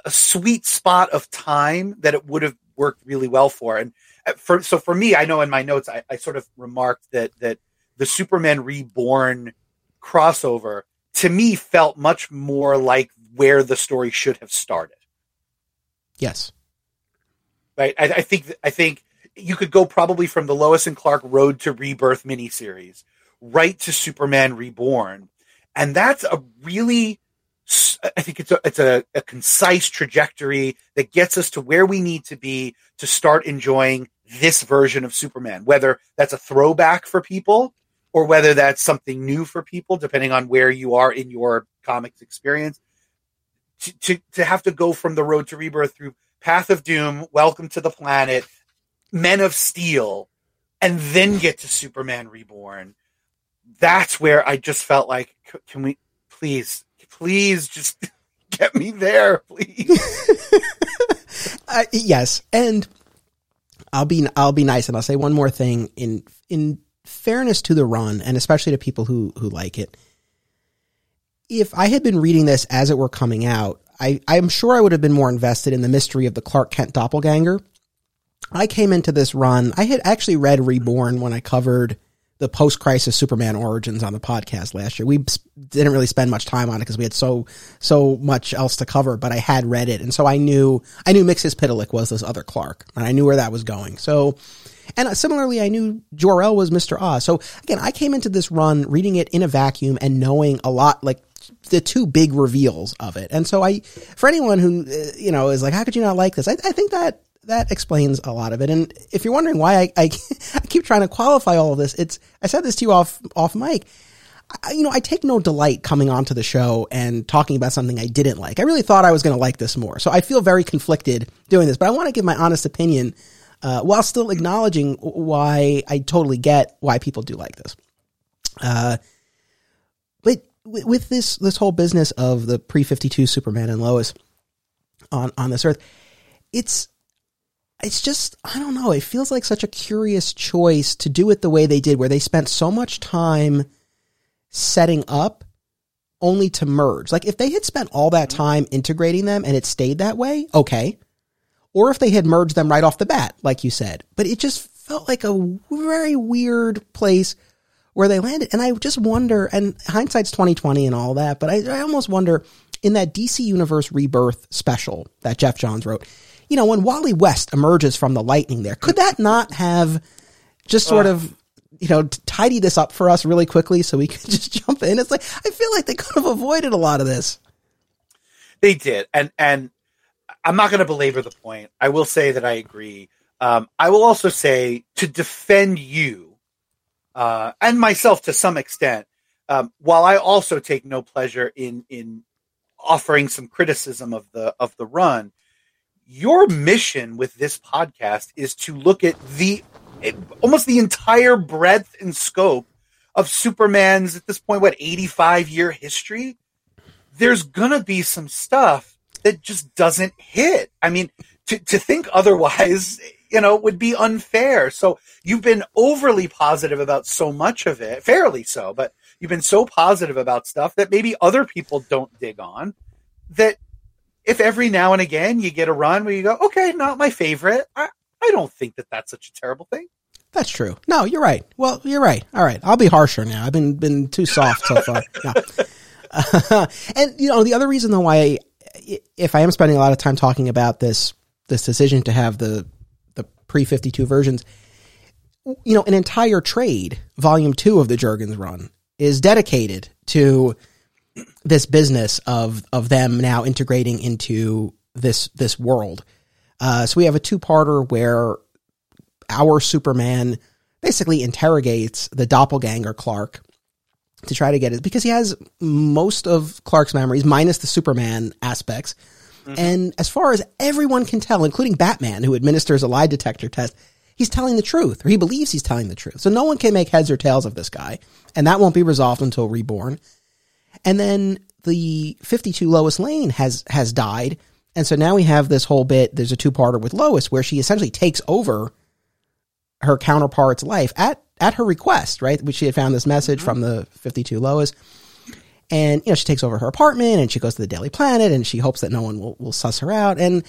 a sweet spot of time that it would have worked really well for. And uh, for so for me, I know in my notes I, I sort of remarked that that the Superman Reborn crossover to me felt much more like where the story should have started. Yes. Right. I, I think I think you could go probably from the Lois and Clark Road to Rebirth miniseries right to Superman Reborn. And that's a really I think it's a it's a, a concise trajectory that gets us to where we need to be to start enjoying this version of Superman. Whether that's a throwback for people or whether that's something new for people, depending on where you are in your comics experience. To, to, to have to go from the road to rebirth through Path of Doom, Welcome to the Planet, Men of Steel, and then get to Superman Reborn. That's where I just felt like, can we please please just get me there, please. uh, yes, and I'll be I'll be nice and I'll say one more thing in in fairness to the run and especially to people who who like it. If I had been reading this as it were coming out, I I'm sure I would have been more invested in the mystery of the Clark Kent doppelganger. I came into this run. I had actually read Reborn when I covered the post crisis Superman origins on the podcast last year. We didn't really spend much time on it because we had so so much else to cover. But I had read it, and so I knew I knew Mxyzptlk was this other Clark, and I knew where that was going. So, and similarly, I knew Jor El was Mister Oz. So again, I came into this run reading it in a vacuum and knowing a lot, like the two big reveals of it. And so I, for anyone who uh, you know is like, how could you not like this? I, I think that that explains a lot of it. And if you're wondering why I, I, I, keep trying to qualify all of this, it's, I said this to you off, off mic. I, you know, I take no delight coming onto the show and talking about something I didn't like. I really thought I was going to like this more. So I feel very conflicted doing this, but I want to give my honest opinion uh, while still acknowledging why I totally get why people do like this. Uh, with this this whole business of the pre fifty two Superman and Lois on on this Earth, it's it's just I don't know. It feels like such a curious choice to do it the way they did, where they spent so much time setting up only to merge. Like if they had spent all that mm-hmm. time integrating them and it stayed that way, okay. Or if they had merged them right off the bat, like you said. But it just felt like a very weird place where they landed. And I just wonder, and hindsight's 2020 and all that, but I, I almost wonder in that DC Universe Rebirth special that Geoff Johns wrote, you know, when Wally West emerges from the lightning there, could that not have just sort of, you know, tidy this up for us really quickly so we could just jump in? It's like, I feel like they could have avoided a lot of this. They did. And, and I'm not going to belabor the point. I will say that I agree. Um, I will also say to defend you, uh, and myself to some extent, um, while I also take no pleasure in in offering some criticism of the of the run, your mission with this podcast is to look at the almost the entire breadth and scope of Superman's at this point what 85 year history. There's gonna be some stuff that just doesn't hit. I mean, to to think otherwise you know, would be unfair. So you've been overly positive about so much of it, fairly so, but you've been so positive about stuff that maybe other people don't dig on. That if every now and again you get a run where you go, okay, not my favorite, I, I don't think that that's such a terrible thing. That's true. No, you're right. Well, you're right. All right, I'll be harsher now. I've been been too soft so far. No. Uh, and you know, the other reason though why, I, if I am spending a lot of time talking about this this decision to have the pre 52 versions, you know, an entire trade, volume two of the Jurgens run, is dedicated to this business of of them now integrating into this this world. Uh, so we have a two parter where our Superman basically interrogates the doppelganger Clark to try to get it because he has most of Clark's memories minus the Superman aspects Mm-hmm. And as far as everyone can tell, including Batman, who administers a lie detector test, he's telling the truth, or he believes he's telling the truth. So no one can make heads or tails of this guy, and that won't be resolved until Reborn. And then the 52 Lois Lane has has died, and so now we have this whole bit. There's a two parter with Lois where she essentially takes over her counterpart's life at at her request, right? Which she had found this message mm-hmm. from the 52 Lois. And, you know, she takes over her apartment and she goes to the Daily Planet and she hopes that no one will, will suss her out. And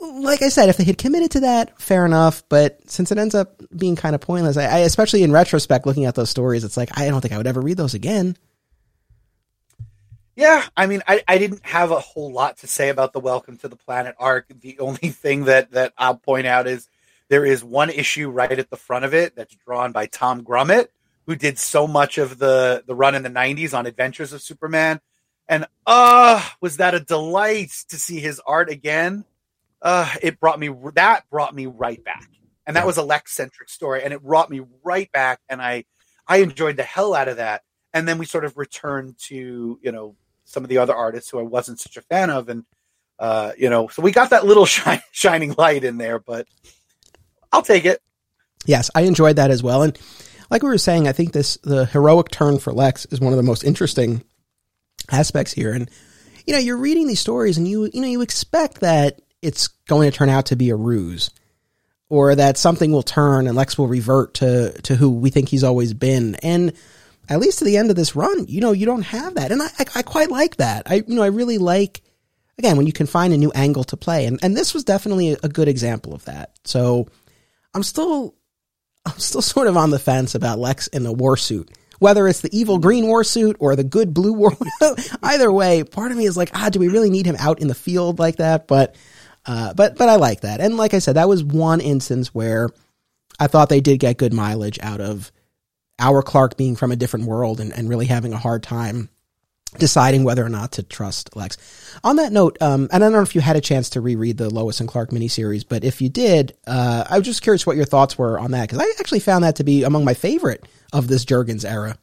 like I said, if they had committed to that, fair enough. But since it ends up being kind of pointless, I, I especially in retrospect, looking at those stories, it's like, I don't think I would ever read those again. Yeah, I mean, I, I didn't have a whole lot to say about the Welcome to the Planet arc. The only thing that, that I'll point out is there is one issue right at the front of it that's drawn by Tom Grummett, who did so much of the the run in the 90s on Adventures of Superman. And uh was that a delight to see his art again? Uh it brought me that brought me right back. And that was a Lex centric story and it brought me right back and I I enjoyed the hell out of that. And then we sort of returned to, you know, some of the other artists who I wasn't such a fan of and uh, you know, so we got that little shine, shining light in there, but I'll take it. Yes, I enjoyed that as well. And like we were saying, I think this the heroic turn for Lex is one of the most interesting aspects here. And you know, you're reading these stories, and you you know you expect that it's going to turn out to be a ruse, or that something will turn and Lex will revert to to who we think he's always been. And at least to the end of this run, you know, you don't have that, and I I, I quite like that. I you know I really like again when you can find a new angle to play, and and this was definitely a good example of that. So I'm still I'm still sort of on the fence about Lex in the war suit. Whether it's the evil green war suit or the good blue war, either way, part of me is like, ah, do we really need him out in the field like that? But, uh, but, but I like that. And like I said, that was one instance where I thought they did get good mileage out of our Clark being from a different world and, and really having a hard time deciding whether or not to trust Lex. On that note, um, and I don't know if you had a chance to reread the Lois and Clark miniseries, but if you did, uh, I was just curious what your thoughts were on that because I actually found that to be among my favorite of this Jurgens era.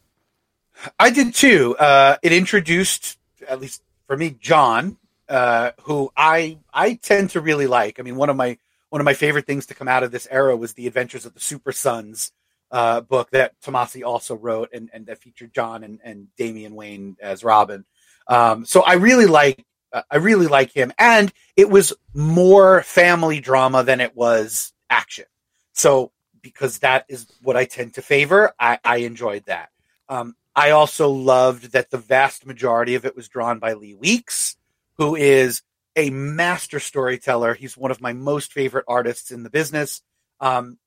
I did too. Uh, it introduced, at least for me, Jon, uh, who I I tend to really like. I mean, one of my one of my favorite things to come out of this era was the Adventures of the Super Sons uh, book that Tomasi also wrote, and, and that featured Jon and, and Damian Wayne as Robin. Um, so I really like uh, I really like him, and it was more family drama than it was action. So because that is what I tend to favor, I, I enjoyed that. Um, I also loved that the vast majority of it was drawn by Lee Weeks, who is a master storyteller. He's one of my most favorite artists in the business. Um,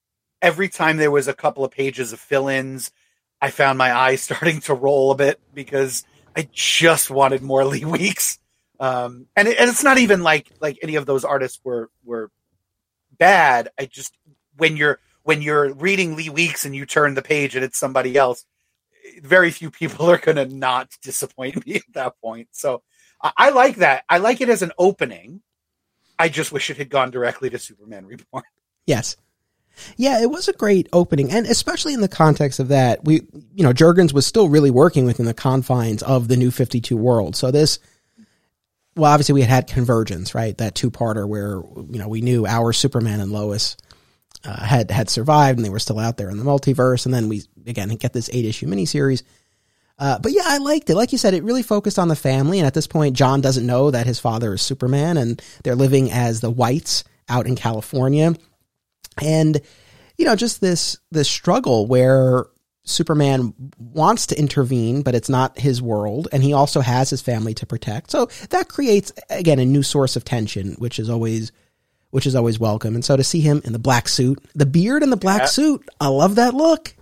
every time there was a couple of pages of fill-ins, I found my eyes starting to roll a bit because I just wanted more Lee Weeks. Um, and, it, and it's not even like like any of those artists were were bad. I just when you're when you're reading Lee Weeks and you turn the page and it's somebody else, very few people are going to not disappoint me at that point. So I, I like that. I like it as an opening. I just wish it had gone directly to Superman Reborn. Yes. Yeah, it was a great opening, and especially in the context of that, we, you know, Jurgens was still really working within the confines of the New Fifty Two world. So this, well, obviously we had had Convergence, right? That two parter where you know we knew our Superman and Lois uh, had had survived, and they were still out there in the multiverse, and then we again get this eight issue miniseries. Uh, but yeah, I liked it. Like you said, it really focused on the family, and at this point, Jon doesn't know that his father is Superman, and they're living as the Whites out in California and you know just this this struggle where Superman wants to intervene, but it's not his world, and he also has his family to protect. So that creates again a new source of tension, which is always which is always welcome. And so to see him in the black suit, the beard and the black yeah. suit, I love that look.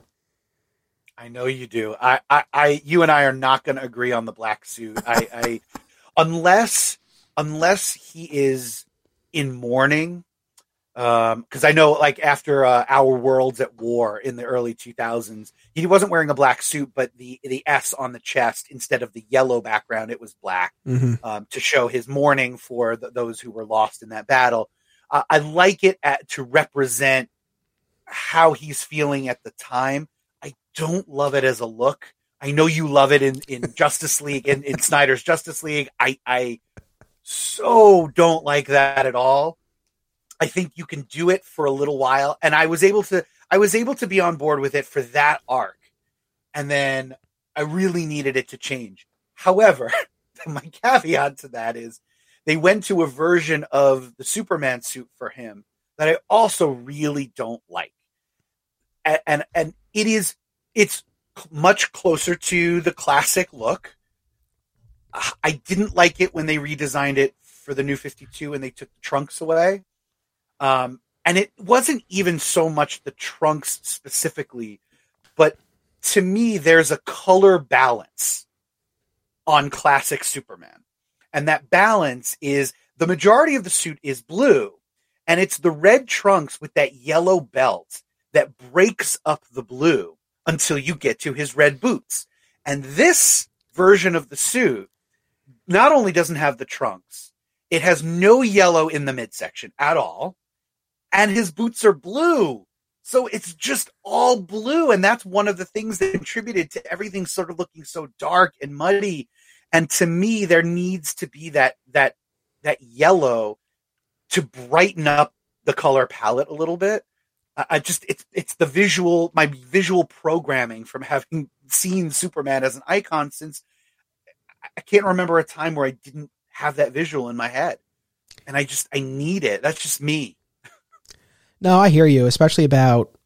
I know you do. I, I, I you and I are not going to agree on the black suit. I, I, unless, unless he is in mourning because um, I know like after uh, Our Worlds at War in the early 2000s, he wasn't wearing a black suit, but the the S on the chest instead of the yellow background, it was black mm-hmm. um, to show his mourning for the, those who were lost in that battle. Uh, I like it at, to represent how he's feeling at the time. I don't love it as a look. I know you love it in, in Justice League in, in Snyder's Justice League. I I so don't like that at all. I think you can do it for a little while. And I was able to I was able to be on board with it for that arc. And then I really needed it to change. However, my caveat to that is they went to a version of the Superman suit for him that I also really don't like. And and, and it is it's much closer to the classic look. I didn't like it when they redesigned it for the new 52 and they took the trunks away. Um, and it wasn't even so much the trunks specifically, but to me, there's a color balance on classic Superman. And that balance is the majority of the suit is blue, and it's the red trunks with that yellow belt that breaks up the blue until you get to his red boots. And this version of the suit not only doesn't have the trunks, it has no yellow in the midsection at all and his boots are blue. So it's just all blue. And that's one of the things that contributed to everything sort of looking so dark and muddy. And to me, there needs to be that, that, that yellow to brighten up the color palette a little bit. I just, it's, it's the visual, my visual programming from having seen Superman as an icon since I can't remember a time where I didn't have that visual in my head. And I just, I need it. That's just me. No, I hear you, especially about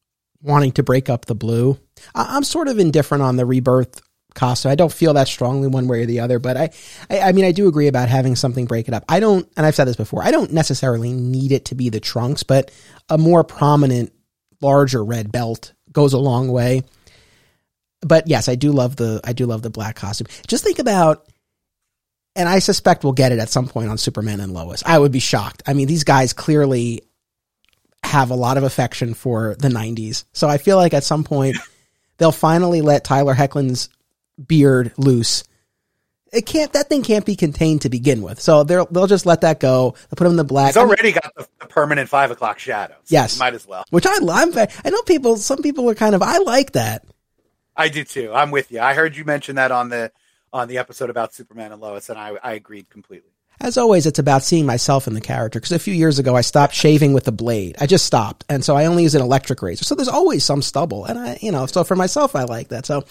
wanting to break up the blue. I- am sort of indifferent on the rebirth costume. I don't feel that strongly one way or the other, but I, I, I, mean, I do agree about having something break it up. I don't, and I've said this before, I don't necessarily need it to be the trunks, but a more prominent, larger red belt goes a long way. But yes, I do love the, I do love the black costume. Just think about, and I suspect we'll get it at some point on Superman and Lois. I would be shocked. I mean, these guys clearly have a lot of affection for the 90s. So I feel like at some point they'll finally let Tyler Hoechlin's beard loose. It can't. That thing can't be contained to begin with. So they'll they'll just let that go. They'll put him in the black. He's already I mean, got the, the, permanent five o'clock shadows. So yes, might as well. Which I I'm, I know people. Some people are kind of. I like that. I do too. I'm with you. I heard you mention that on the on the episode about Superman and Lois, and I I agreed completely. As always, it's about seeing myself in the character. Because a few years ago, I stopped shaving with the blade. I just stopped, and so I only use an electric razor. So there's always some stubble, and I, you know, so for myself, I like that. So,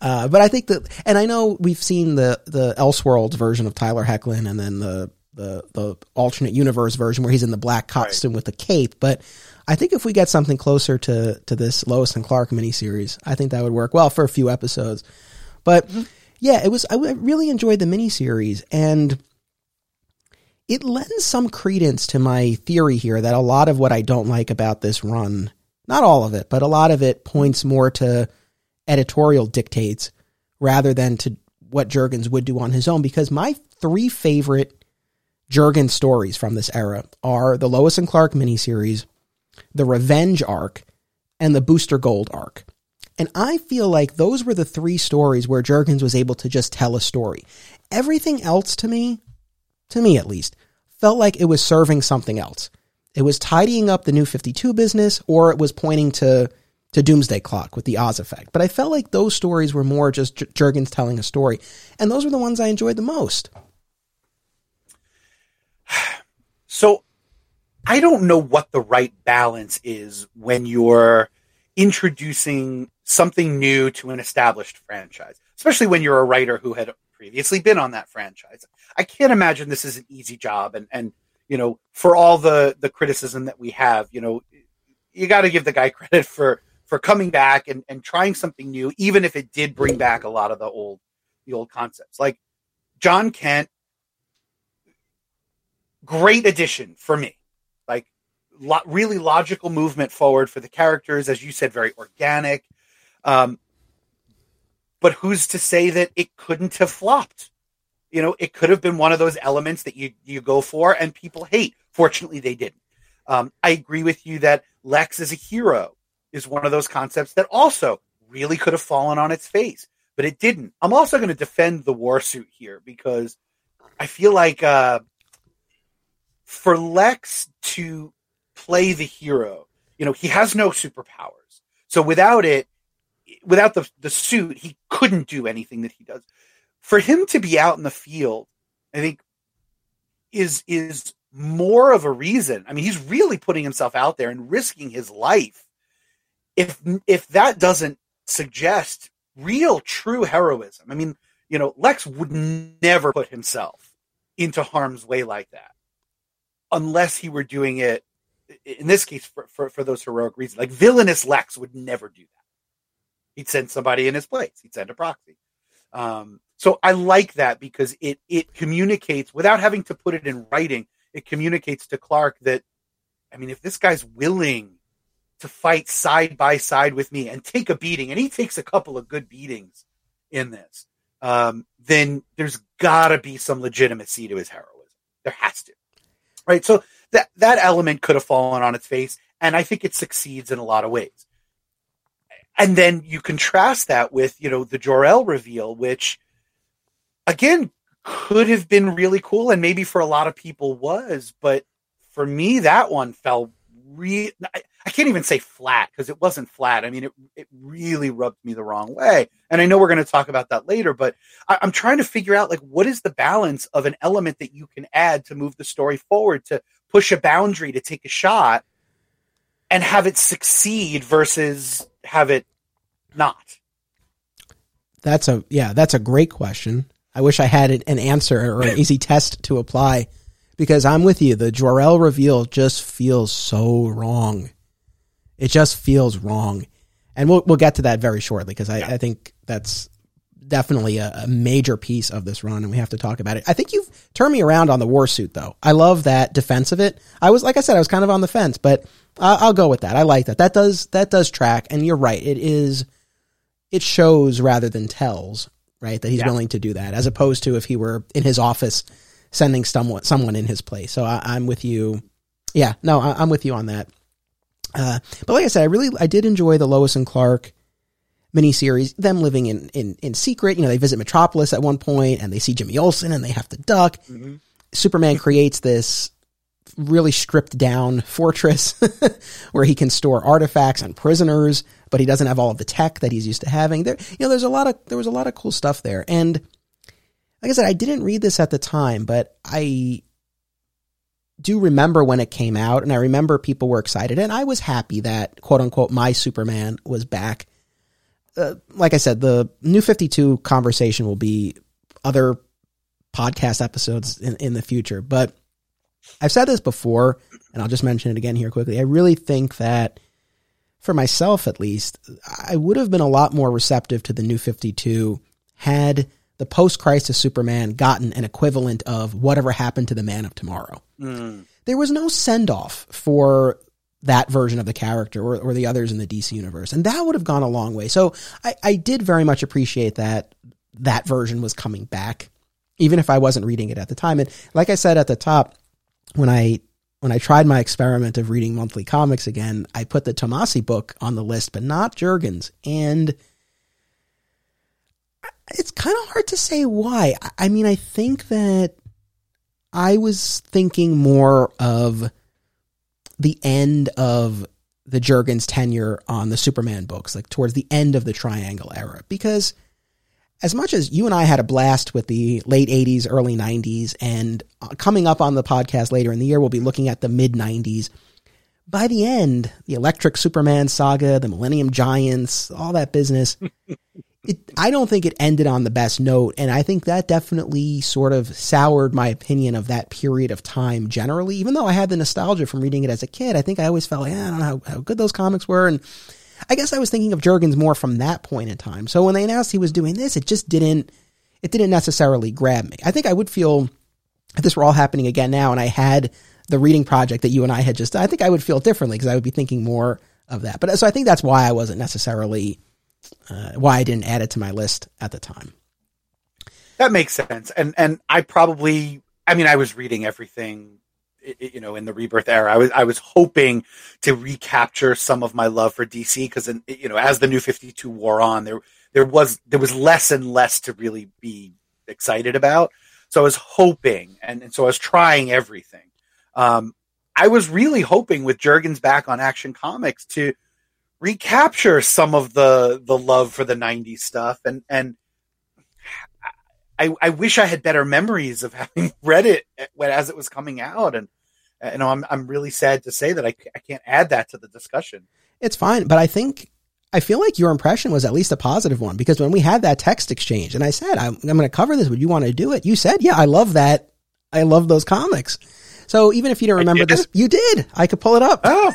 uh, but I think that, and I know we've seen the the Elseworlds version of Tyler Hoechlin, and then the the the alternate universe version where he's in the black costume right. with the cape. But I think if we get something closer to to this Lois and Clark miniseries, I think that would work well for a few episodes. But mm-hmm. yeah, it was. I really enjoyed the miniseries and it lends some credence to my theory here that a lot of what I don't like about this run, not all of it, but a lot of it points more to editorial dictates rather than to what Jurgens would do on his own. Because my three favorite Jurgens stories from this era are the Lois and Clark miniseries, the Revenge arc, and the Booster Gold arc. And I feel like those were the three stories where Jurgens was able to just tell a story. Everything else to me to me at least, felt like it was serving something else. It was tidying up the new 52 business or it was pointing to to Doomsday Clock with the Oz effect. But I felt like those stories were more just J- Jurgens telling a story. And those were the ones I enjoyed the most. So I don't know what the right balance is when you're introducing something new to an established franchise, especially when you're a writer who had previously been on that franchise. I can't imagine this is an easy job. And, and, you know, for all the, the criticism that we have, you know, you got to give the guy credit for, for coming back and, and trying something new, even if it did bring back a lot of the old, the old concepts. Like Jon Kent, great addition for me. Like lo- really logical movement forward for the characters, as you said, very organic. Um, but who's to say that it couldn't have flopped? You know, it could have been one of those elements that you you go for and people hate. Fortunately, they didn't. Um, I agree with you that Lex as a hero is one of those concepts that also really could have fallen on its face, but it didn't. I'm also going to defend the war suit here because I feel like uh, for Lex to play the hero, you know, he has no superpowers. So without it, without the the suit, he couldn't do anything that he does for him to be out in the field, I think is is more of a reason. I mean, he's really putting himself out there and risking his life. If if that doesn't suggest real true heroism. I mean, you know, Lex would never put himself into harm's way like that unless he were doing it in this case for, for, for those heroic reasons. Like villainous Lex would never do that. He'd send somebody in his place. He'd send a proxy. Um, so I like that because it it communicates without having to put it in writing. It communicates to Clark that I mean, if this guy's willing to fight side by side with me and take a beating, and he takes a couple of good beatings in this, um, then there's got to be some legitimacy to his heroism. There has to, right? So that that element could have fallen on its face, and I think it succeeds in a lot of ways. And then you contrast that with you know the Jor El reveal, which again could have been really cool and maybe for a lot of people was but for me that one fell re I, I can't even say flat because it wasn't flat. I mean it, it really rubbed me the wrong way and i know we're going to talk about that later but I, i'm trying to figure out like what is the balance of an element that you can add to move the story forward to push a boundary to take a shot and have it succeed versus have it not? That's a yeah that's a great question I wish I had an answer or an easy test to apply because I'm with you. The Jor-El reveal just feels so wrong. It just feels wrong. And we'll, we'll get to that very shortly because I, yeah. I think that's definitely a, a, major piece of this run and we have to talk about it. I think you've turned me around on the war suit though. I love that defense of it. I was, like I said, I was kind of on the fence, but I'll go with that. I like that. That does, that does track. And you're right. It is, it shows rather than tells right? That he's yeah. willing to do that, as opposed to if he were in his office sending someone someone in his place. So I, am with you. Yeah, no, I, am with you on that. Uh, but like I said, I really I did enjoy the Lois and Clark miniseries. Them living in in in secret. You know, they visit Metropolis at one point, and they see Jimmy Olsen, and they have to duck. Mm-hmm. Superman creates this really stripped down fortress where he can store artifacts and prisoners, but he doesn't have all of the tech that he's used to having. There, you know, there's a lot of there was a lot of cool stuff there, and like I said, I didn't read this at the time, but I do remember when it came out, and I remember people were excited, and I was happy that quote unquote my Superman was back. Uh, like I said, the new 52 conversation will be other podcast episodes in, in the future, but I've said this before, and I'll just mention it again here quickly. I really think that for myself, at least, I would have been a lot more receptive to the new 52 had the post crisis Superman gotten an equivalent of whatever happened to the Man of Tomorrow. Mm. There was no send off for that version of the character or, or, the others in the DC universe. And that would have gone a long way. So I, I did very much appreciate that that version was coming back, even if I wasn't reading it at the time. And like I said at the top, when I when I tried my experiment of reading monthly comics again, I put the Tomasi book on the list, but not Jurgens. And it's kind of hard to say why. I mean, I think that I was thinking more of the end of the Jurgens tenure on the Superman books, like towards the end of the Triangle era, because as much as you and I had a blast with the late 80s, early 90s, and uh, coming up on the podcast later in the year, we'll be looking at the mid 90s. By the end, the Electric Superman saga, the Millennium Giants, all that business, it, I don't think it ended on the best note. And I think that definitely sort of soured my opinion of that period of time generally. Even though I had the nostalgia from reading it as a kid, I think I always felt like, I don't know how, how good those comics were. And I guess I was thinking of Jurgens more from that point in time. So when they announced he was doing this, it just didn't, it didn't necessarily grab me. I think I would feel if this were all happening again now and I had the reading project that you and I had just, I think I would feel differently because I would be thinking more of that. But so I think that's why I wasn't necessarily, uh, why I didn't add it to my list at the time. That makes sense. And, and I probably, I mean, I was reading everything you know in the rebirth era. I was i was hoping to recapture some of my love for dc because you know as the new 52 wore on there there was there was less and less to really be excited about. So i was hoping and, and so i was trying everything. Um, i was really hoping with jurgens back on action comics to recapture some of the the love for the 90s stuff and and I, I wish I had better memories of having read it when, as it was coming out, and you know, I'm I'm really sad to say that I, I can't add that to the discussion. It's fine, but I think I feel like your impression was at least a positive one because when we had that text exchange and I said I'm, I'm going to cover this, would you want to do it? You said, yeah, I love that. I love those comics. So even if you don't remember this, you did. I could pull it up. Oh,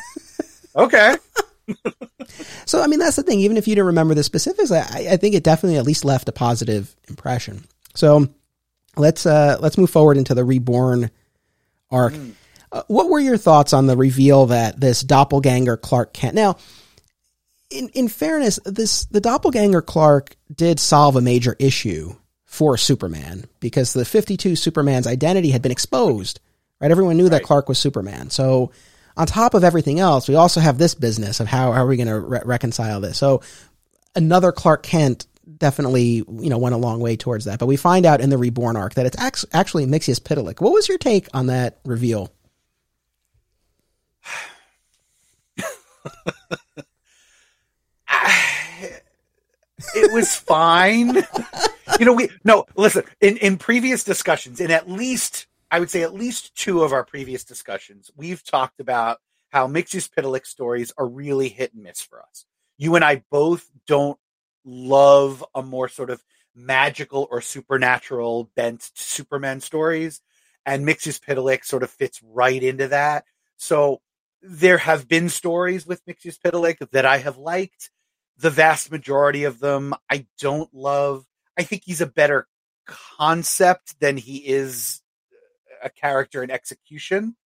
okay. so I mean, that's the thing. Even if you don't remember the specifics, I, I think it definitely at least left a positive impression. So let's uh let's move forward into the reborn arc. Mm. Uh, what were your thoughts on the reveal that this doppelganger Clark Kent? Now, in in fairness, this the doppelganger Clark did solve a major issue for Superman because the 52 Superman's identity had been exposed. Right, everyone knew right. that Clark was Superman. So, on top of everything else, we also have this business of how, how are we going to re- reconcile this? So, another Clark Kent definitely you know went a long way towards that. But we find out in the Reborn arc that it's actually Mixius Mxyzptlk. What was your take on that reveal? it was fine. you know, we no listen in in previous discussions, in at least I would say at least two of our previous discussions, we've talked about how Mxyzptlk stories are really hit and miss for us. You and I both don't love a more sort of magical or supernatural bent Superman stories, and Mxyzptlk sort of fits right into that. So there have been stories with Mxyzptlk that I have liked. The vast majority of them I don't love. I think he's a better concept than he is a character in execution.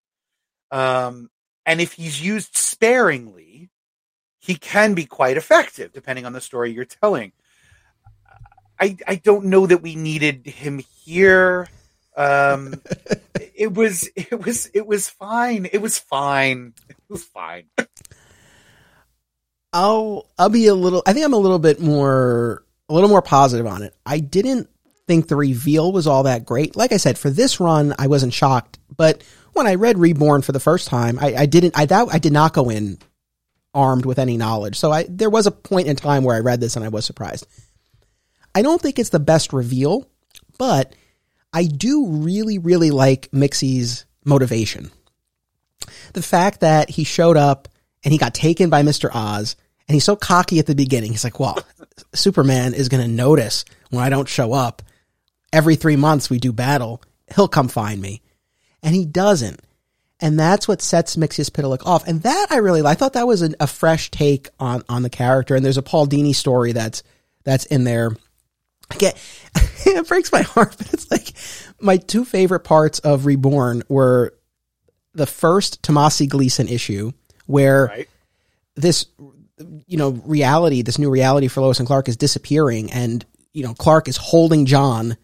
Um, and if he's used sparingly, he can be quite effective depending on the story you're telling. I I don't know that we needed him here. Um, it was it was it was fine. It was fine. It was fine. I'll I'll be a little. I think I'm a little bit more a little more positive on it. I didn't think the reveal was all that great. Like I said, for this run, I wasn't shocked. But when I read Reborn for the first time, I, I didn't. I that I did not go in armed with any knowledge. So I there was a point in time where I read this and I was surprised. I don't think it's the best reveal, but I do really, really like Mixie's motivation. The fact that he showed up and he got taken by Mr. Oz and he's so cocky at the beginning. He's like, well, Superman is going to notice when I don't show up. Every three months we do battle. He'll come find me. And he doesn't. And that's what sets Mxyzptlk off. And that I really, I thought that was a, a fresh take on, on the character. And there's a Paul Dini story that's, that's in there. It breaks my heart, but it's like my two favorite parts of Reborn were the first Tomasi Gleason issue where Right. this you know reality this new reality for Lois and Clark is disappearing and you know Clark is holding Jon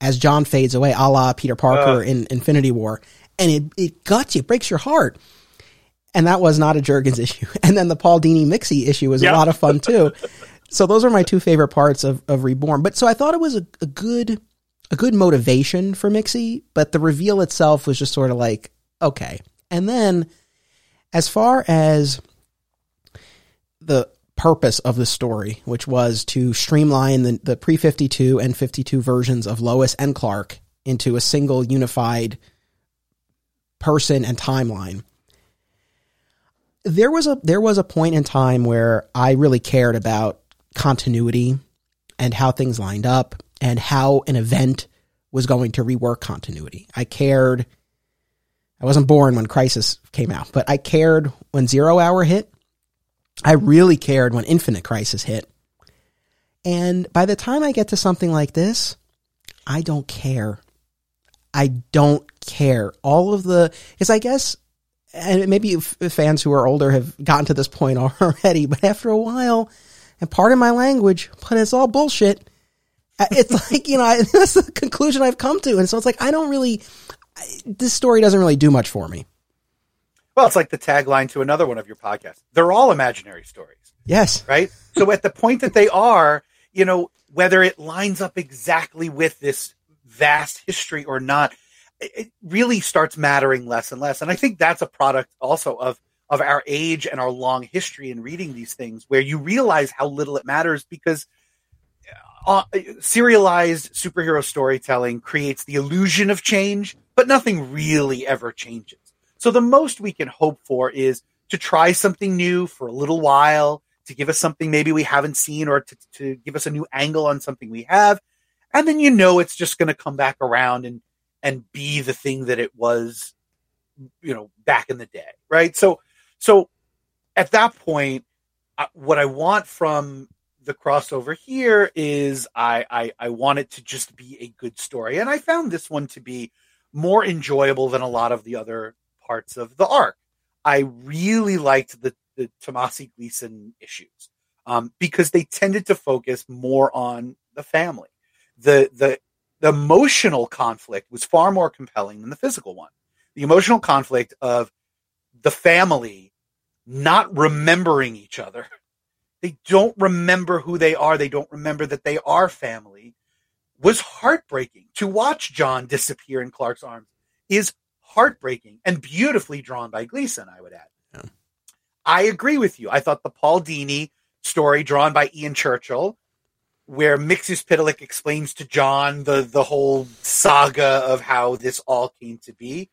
as Jon fades away a la Peter Parker Ugh. in Infinity War and it it guts you it breaks your heart and that was not a Jurgens issue and then the Paul Dini Mixie issue was Yeah. a lot of fun too so those are my two favorite parts of, of Reborn but so I thought it was a, a good a good motivation for Mixie but the reveal itself was just sort of like okay and then as far as the purpose of the story, which was to streamline the, the pre 52 and 52 versions of Lois and Clark into a single unified person and timeline. There was a there was a point in time where I really cared about continuity and how things lined up and how an event was going to rework continuity. I cared I wasn't born when Crisis came out, but I cared when Zero Hour hit. I really cared when Infinite Crisis hit. And by the time I get to something like this, I don't care. I don't care. All of the, because I guess, and maybe fans who are older have gotten to this point already, but after a while, and pardon my language, but it's all bullshit. Uh, It's like, you know, I, that's the conclusion I've come to. And so it's like, I don't really, I, this story doesn't really do much for me. Well, it's like the tagline to another one of your podcasts. They're all imaginary stories, Yes. right? so at the point that they are, you know, whether it lines up exactly with this vast history or not, it it really starts mattering less and less. And I think that's a product also of of our age and our long history in reading these things, where you realize how little it matters because uh, serialized superhero storytelling creates the illusion of change, but nothing really ever changes. So the most we can hope for is to try something new for a little while, to give us something maybe we haven't seen, or to, to give us a new angle on something we have, and then you know it's just going to come back around and and be the thing that it was, you know, back in the day, right? So so at that point, uh, what I want from the crossover here is I, I I want it to just be a good story, and I found this one to be more enjoyable than a lot of the other parts of the arc. I really liked the the Tomasi Gleason issues um, because they tended to focus more on the family. The the the emotional conflict was far more compelling than the physical one. The emotional conflict of the family not remembering each other. They don't remember who they are. They don't remember that they are family. Was heartbreaking to watch Jon disappear in Clark's arms. Is heartbreaking and beautifully drawn by Gleason. I would add. Yeah. I agree with you. I thought the Paul Dini story drawn by Ian Churchill, where Mxyzptlk explains to Jon the the whole saga of how this all came to be.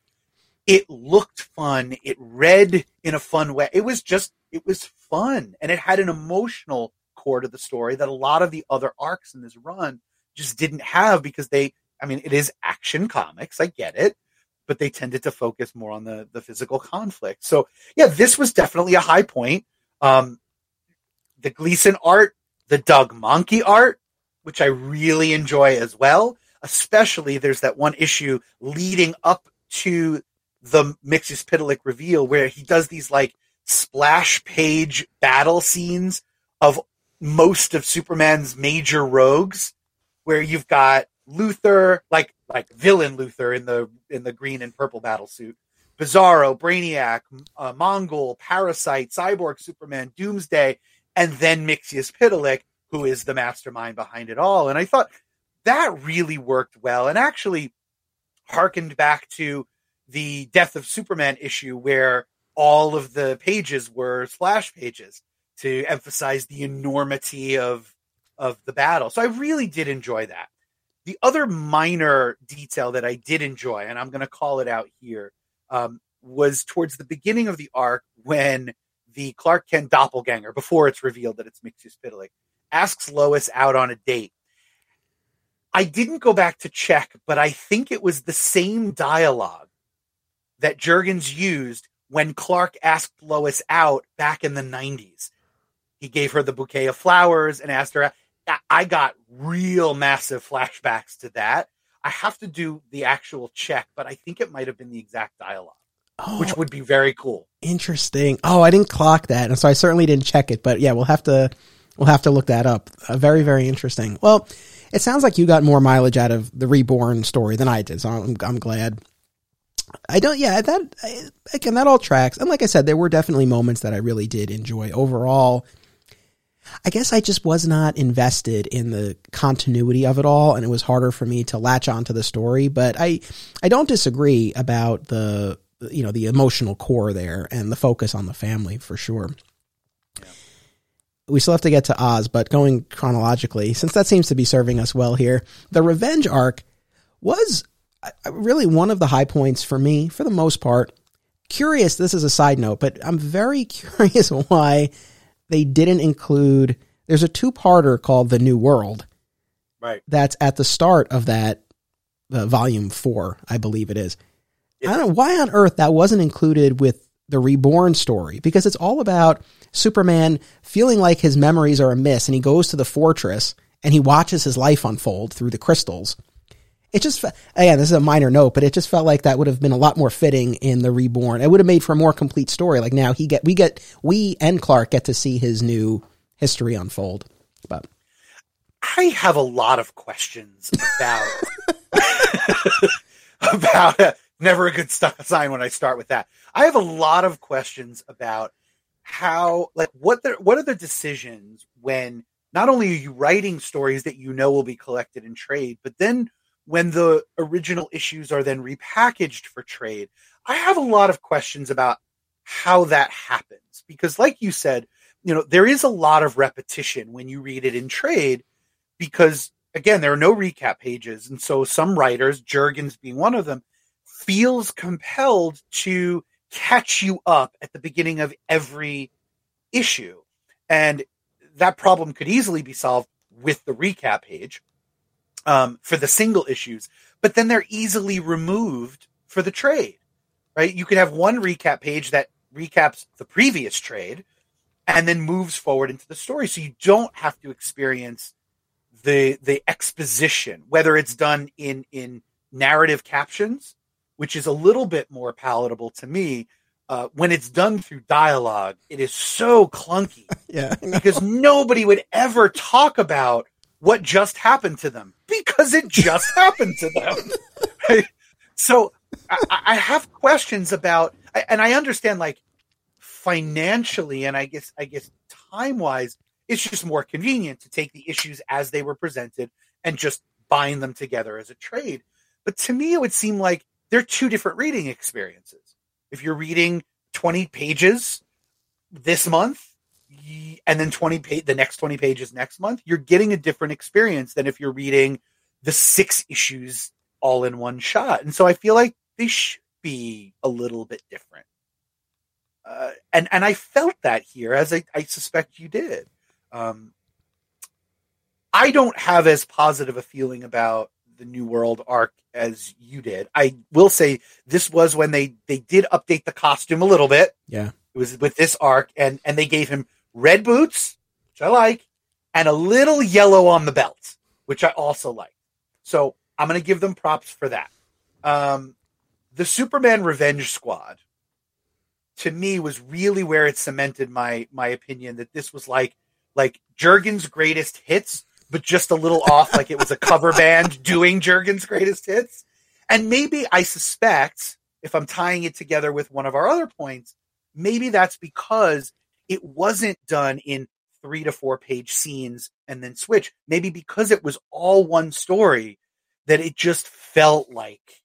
It looked fun. It read in a fun way. It was just it was fun, and it had an emotional core to the story that a lot of the other arcs in this run just didn't have because they. I mean, it is action comics. I get it, but they tended to focus more on the the physical conflict. So yeah, this was definitely a high point. Um, the Gleason art, the Doug Mahnke art, which I really enjoy as well. Especially there's that one issue leading up to the Mxyzptlk reveal where he does these like splash page battle scenes of most of Superman's major rogues, where you've got Luthor, like like villain Luthor in the in the green and purple battle suit, Bizarro, Brainiac, uh, Mongul, Parasite, Cyborg, Superman, Doomsday, and then Mixius Mxyzptlk, who is the mastermind behind it all. And I thought that really worked well, and actually harkened back to the Death of Superman issue where all of the pages were splash pages to emphasize the enormity of of the battle. So I really did enjoy that. The other minor detail that I did enjoy, and I'm going to call it out here, um, was towards the beginning of the arc when the Clark Kent doppelganger, before it's revealed that it's Mxyzptlk, asks Lois out on a date. I didn't go back to check, but I think it was the same dialogue that Jurgens used when Clark asked Lois out back in the 90s. He gave her the bouquet of flowers and asked her. I got real massive flashbacks to that. I have to do the actual check, but I think it might have been the exact dialogue, oh, which would be very cool. Interesting. Oh, I didn't clock that, and so I certainly didn't check it. But yeah, we'll have to we'll have to look that up. Uh, very very interesting. Well, it sounds like you got more mileage out of the reborn story than I did, so I'm I'm glad. I don't. Yeah, that again, that all tracks. And like I said, there were definitely moments that I really did enjoy. Overall, I guess I just was not invested in the continuity of it all, and it was harder for me to latch onto the story. But I, I don't disagree about the you know the emotional core there and the focus on the family for sure. We still have to get to Oz, but going chronologically, since that seems to be serving us well here, the revenge arc was really one of the high points for me for the most part. Curious, this is a side note, but I'm very curious why they didn't include. There's a two-parter called The New World. Right. That's at the start of that uh, volume four, I believe it is. I don't know why on earth that wasn't included with the reborn story because it's all about Superman feeling like his memories are amiss and he goes to the fortress and he watches his life unfold through the crystals it just again this is a minor note but it just felt like that would have been a lot more fitting in the reborn. It would have made for a more complete story. Like now he get we get we and clark get to see his new history unfold. But i have a lot of questions about about uh, never a good sign when i start with that. I have a lot of questions about how like what the what are the decisions when not only are you writing stories that you know will be collected in trade but then when the original issues are then repackaged for trade. I have a lot of questions about how that happens because, like you said, you know, there is a lot of repetition when you read it in trade because, again, there are no recap pages. And so some writers, Jurgens being one of them, feels compelled to catch you up at the beginning of every issue. And that problem could easily be solved with the recap page um, for the single issues, but then they're easily removed for the trade, right? You could have one recap page that recaps the previous trade and then moves forward into the story. So you don't have to experience the the exposition, whether it's done in in narrative captions, which is a little bit more palatable to me. Uh, when it's done through dialogue, it is so clunky. yeah, because nobody would ever talk about what just happened to them because it just happened to them. Right? So I, I, have questions about, and I understand like financially, and I guess I guess time wise, it's just more convenient to take the issues as they were presented and just bind them together as a trade. But to me, it would seem like they're two different reading experiences. If you're reading 20 pages this month and then 20 page the next 20 pages next month you're getting a different experience than if you're reading the six issues all in one shot. And so i feel like they should be a little bit different. Uh, and and i felt that here as i, I suspect you did. Um, i don't have as positive a feeling about the new world arc as you did. I will say this was when they they did update the costume a little bit. Yeah. It was with this arc and and they gave him red boots, which I like, and a little yellow on the belt, which I also like. So I'm going to give them props for that. Um, the Superman Revenge Squad, to me, was really where it cemented my my opinion that this was like like Jurgens' greatest hits, but just a little off, like it was a cover band doing Jurgens' greatest hits. And maybe I suspect, if I'm tying it together with one of our other points, maybe that's because it wasn't done in three to four page scenes and then switch. Maybe because it was all one story that it just felt like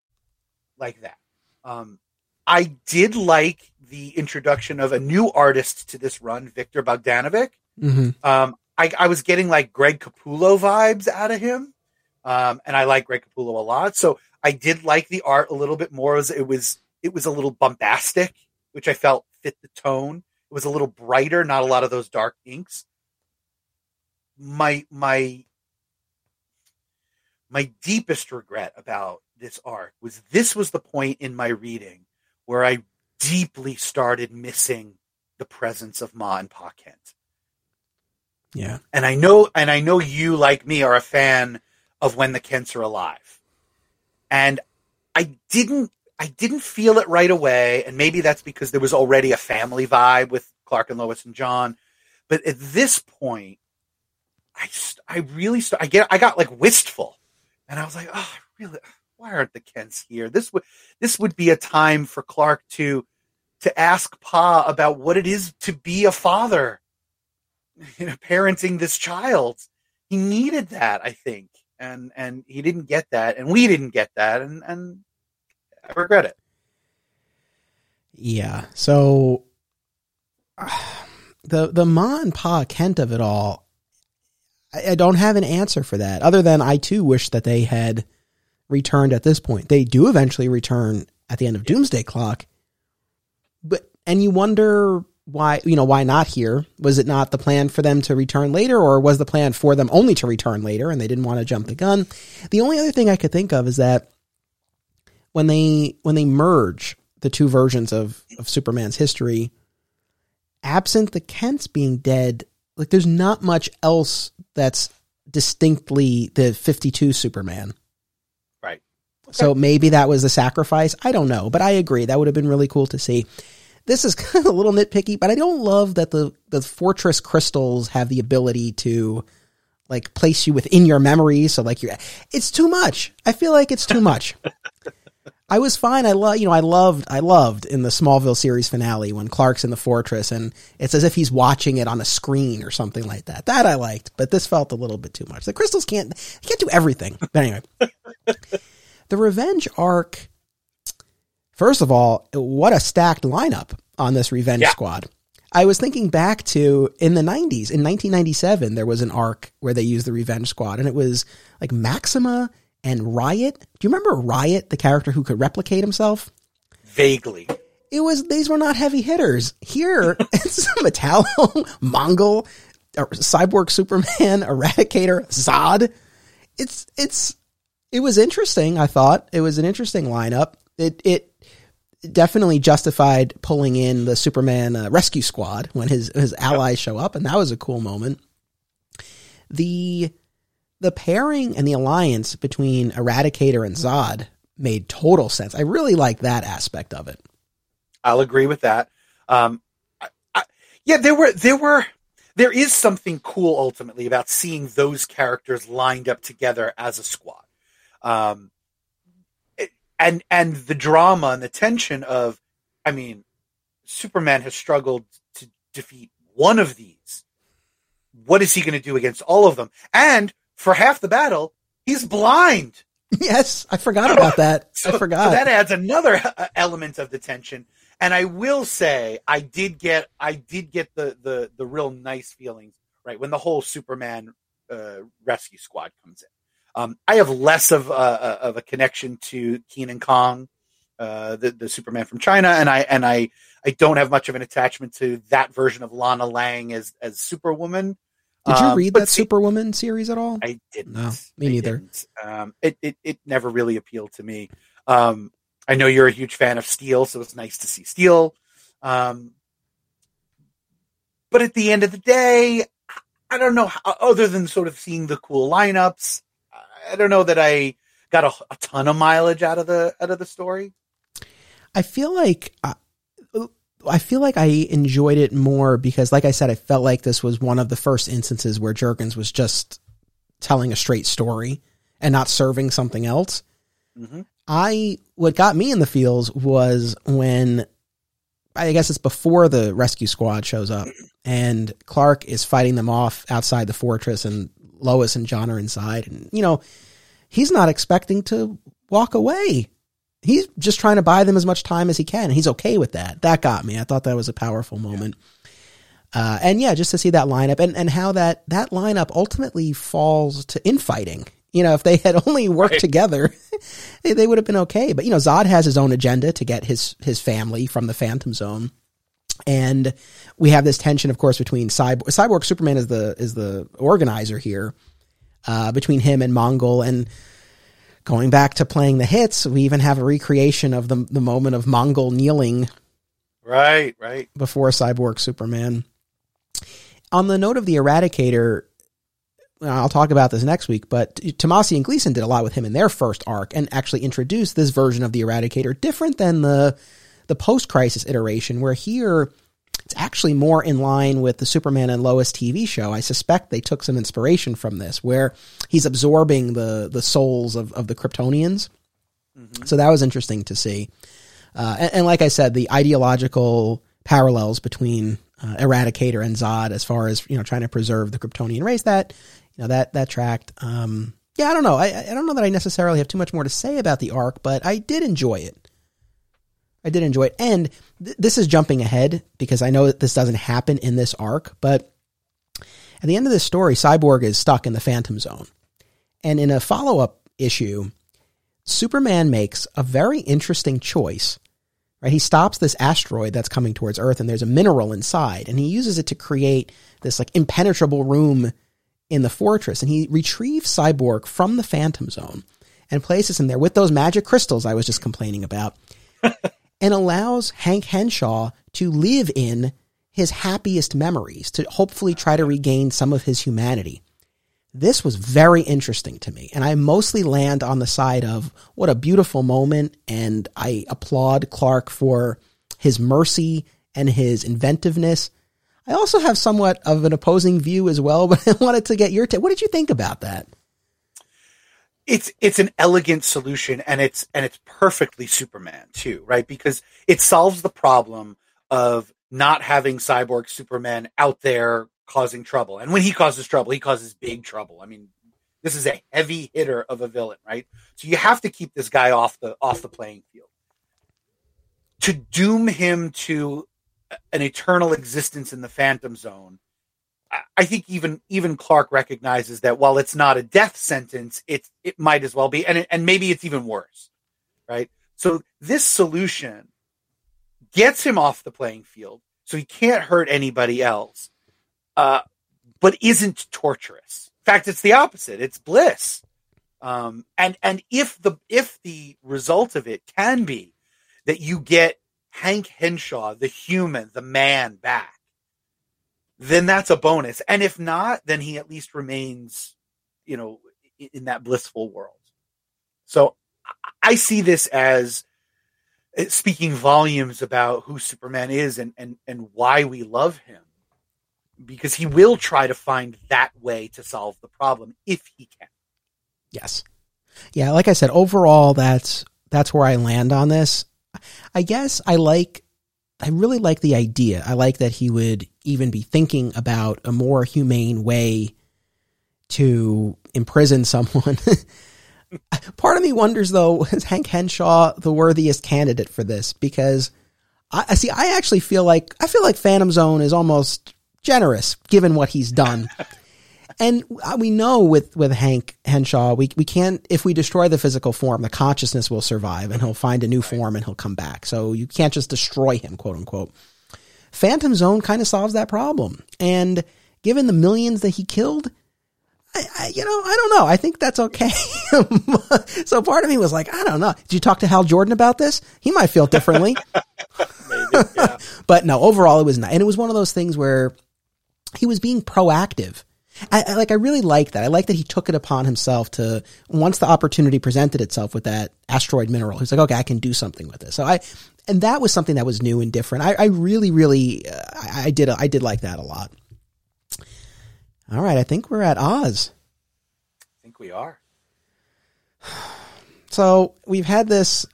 like that. Um, I did like the introduction of a new artist to this run, Viktor Bogdanovic. Mm-hmm. Um, I, I, was getting like Greg Capullo vibes out of him, um, and I like Greg Capullo a lot. So I did like the art a little bit more. It was it was, it was a little bombastic, which I felt fit the tone. It was a little brighter, not a lot of those dark inks. My my my deepest regret about this arc was this was the point in my reading where I deeply started missing the presence of Ma and Pa Kent. Yeah. And I know and I know you like me are a fan of when the Kents are alive. And I didn't I didn't feel it right away and maybe that's because there was already a family vibe with Clark and Lois and Jon. But at this point I I really st- I get I got like wistful and I was like, "Oh, really why aren't the Kents here? This would this would be a time for Clark to to ask Pa about what it is to be a father, you know, parenting this child. He needed that, I think, and and he didn't get that, and we didn't get that, and and I regret it. Yeah. So uh, the the Ma and Pa Kent of it all, I, I don't have an answer for that, other than I too wish that they had returned at this point. They do eventually return at the end of Doomsday Clock, but and you wonder why you know why not here? Was it not the plan for them to return later, or was the plan for them only to return later and they didn't want to jump the gun? The only other thing I could think of is that when they when they merge the two versions of of Superman's history, absent the Kents being dead, like there's not much else that's distinctly the 52 Superman. Right. So maybe that was a sacrifice. I don't know, but I agree. That would have been really cool to see. This is kind of a little nitpicky, but I don't love that the, the fortress crystals have the ability to like place you within your memory. So like you're, it's too much. I feel like it's too much. I was fine. I love, you know, I loved, I loved in the Smallville series finale when Clark's in the fortress and it's as if he's watching it on a screen or something like that. That I liked, but this felt a little bit too much. The crystals can't, can't do everything. But anyway, the revenge arc. First of all, what a stacked lineup on this revenge Yeah. squad. I was thinking back to in the 90s, in 1997, there was an arc where they used the revenge squad and it was like Maxima and Riot. Do you remember Riot, the character who could replicate himself? Vaguely. It was, these were not heavy hitters. Here, it's Metallo, Mongul, Cyborg Superman, Eradicator, Zod. It's, it's, it was interesting. I thought it was an interesting lineup. It, it, definitely justified pulling in the Superman uh, rescue squad when his his allies show up, and that was a cool moment. The the pairing and the alliance between Eradicator and Zod made total sense. I really like that aspect of it. I'll agree with that. Um, I, I, yeah, there were there were there is something cool ultimately about seeing those characters lined up together as a squad, um, and and the drama and the tension of, I mean, Superman has struggled to defeat one of these. What is he going to do against all of them? And for half the battle, he's blind. Yes, I forgot about that. So, I forgot. so that adds another uh, element of the tension. And I will say, I did get, I did get the the the real nice feelings right when the whole Superman uh, rescue squad comes in. Um, I have less of a, a- of a connection to Kenan Kong, uh, the the Superman from China, and I and I I don't have much of an attachment to that version of Lana Lang as as Superwoman. Did you Um, read but that see- Superwoman series at all? I didn't. No, me I neither. Um, it, it it never really appealed to me. Um, I know you're a huge fan of Steel, so it's nice to see Steel. Um, but at the end of the day, I don't know. How, other than sort of seeing the cool lineups, I don't know that I got a, a ton of mileage out of the out of the story. I feel like uh, I feel like I enjoyed it more because, like I said, I felt like this was one of the first instances where Jurgens was just telling a straight story and not serving something else. Mhm. I what got me in the feels was when I guess it's before the rescue squad shows up and Clark is fighting them off outside the fortress and Lois and Jon are inside and you know he's not expecting to walk away. He's just trying to buy them as much time as he can. and He's okay with that. That got me. I thought that was a powerful moment. Uh, and yeah, just to see that lineup and, and how that, that lineup ultimately falls to infighting You know, if they had only worked Right. together, they, they would have been okay. But you know, Zod has his own agenda to get his his family from the Phantom Zone, and we have this tension, of course, between Cyborg. Cyborg Superman is the is the organizer here, uh, between him and Mongul, and going back to playing the hits, we even have a recreation of the the moment of Mongul kneeling Right, right. before Cyborg Superman. On the note of the Eradicator, uh, I'll talk about this next week, but Tomasi and Gleason did a lot with him in their first arc and actually introduced this version of the Eradicator different than the the post-crisis iteration where here it's actually more in line with the Superman and Lois TV show. I suspect they took some inspiration from this where he's absorbing the the souls of, of the Kryptonians. So that was interesting to see. Uh, and, and like I said, the ideological parallels between uh, Eradicator and Zod, as far as you know, trying to preserve the Kryptonian race, that you know that that tracked. Um, yeah, I don't know. I, I don't know that I necessarily have too much more to say about the arc, but I did enjoy it. I did enjoy it, and th- this is jumping ahead because I know that this doesn't happen in this arc, but at the end of this story, Cyborg is stuck in the Phantom Zone, and in a follow up issue, Superman makes a very interesting choice. Right, he stops this asteroid that's coming towards Earth, and there's a mineral inside, and he uses it to create this like impenetrable room in the fortress. And he retrieves Cyborg from the Phantom Zone and places him there with those magic crystals I was just complaining about, and allows Hank Henshaw to live in his happiest memories to hopefully try to regain some of his humanity. This was very interesting to me, and I mostly land on the side of what a beautiful moment, and I applaud Clark for his mercy and his inventiveness. I also have somewhat of an opposing view as well, but I wanted to get your take. What did you think about that? It's it's an elegant solution and it's and it's perfectly superman too right? Because it solves the problem of not having cyborg superman out there causing trouble. And when he causes trouble he causes big trouble. I mean this is a heavy hitter of a villain right? So you have to keep this guy off the off the playing field. To doom him to an eternal existence in the phantom zone I- think even even Clark recognizes that while it's not a death sentence, it it might as well be, and and maybe it's even worse, right? So this solution gets him off the playing field, so he can't hurt anybody else, uh, but isn't torturous. In fact, it's the opposite; it's bliss. Um, and and if the if the result of it can be that you get Hank Henshaw, the human, the man, back then that's a bonus. And if not, then he at least remains, you know, in that blissful world. So I- see this as uh, speaking volumes about who Superman is and, and, and why we love him. Because he will try to find that way to solve the problem if he can. Yes. Yeah, like I said, overall that's that's where I land on this. I guess I like I really like the idea. I like that he would even be thinking about a more humane way to imprison someone. Part of me wonders though, is Hank Henshaw the worthiest candidate for this? Because I I see I actually feel like I feel like Phantom Zone is almost generous given what he's done. And uh, we know with, with Hank Henshaw, we, we can't, if we destroy the physical form, the consciousness will survive and he'll find a new form and he'll come back. So you can't just destroy him, quote unquote. Phantom Zone kind of solves that problem. And given the millions that he killed, I, I, you know, I don't know. I think that's okay. so part of me was like, I don't know. Did you talk to Hal Jordan about this? He might feel differently. Maybe, yeah. but no, overall it was not. And it was one of those things where he was being proactive. I, I like I really like that. I like that he took it upon himself to once the opportunity presented itself with that asteroid mineral. He's like, okay, I can do something with this. So I, and that was something that was new and different. I, I really, really, uh, I, I did, I did like that a lot. All right, I think we're at Oz. I think we are. So we've had this,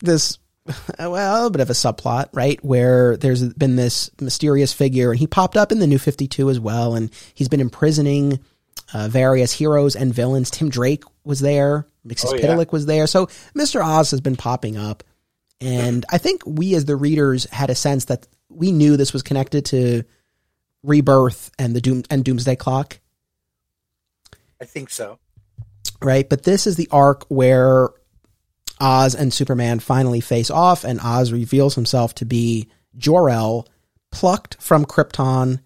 this, well, a bit of a subplot, right? Where there's been this mysterious figure, and he popped up in the New Fifty Two as well, and he's been imprisoning uh, various heroes and villains. Tim Drake was there, Mixes Oh, yeah. Pitalik was there, so Mister Oz has been popping up, and I think we as the readers had a sense that we knew this was connected to Rebirth and the Doom and Doomsday Clock. I think so. right? But this is the arc where Oz and Superman finally face off, and Oz reveals himself to be Jor-El, plucked from Krypton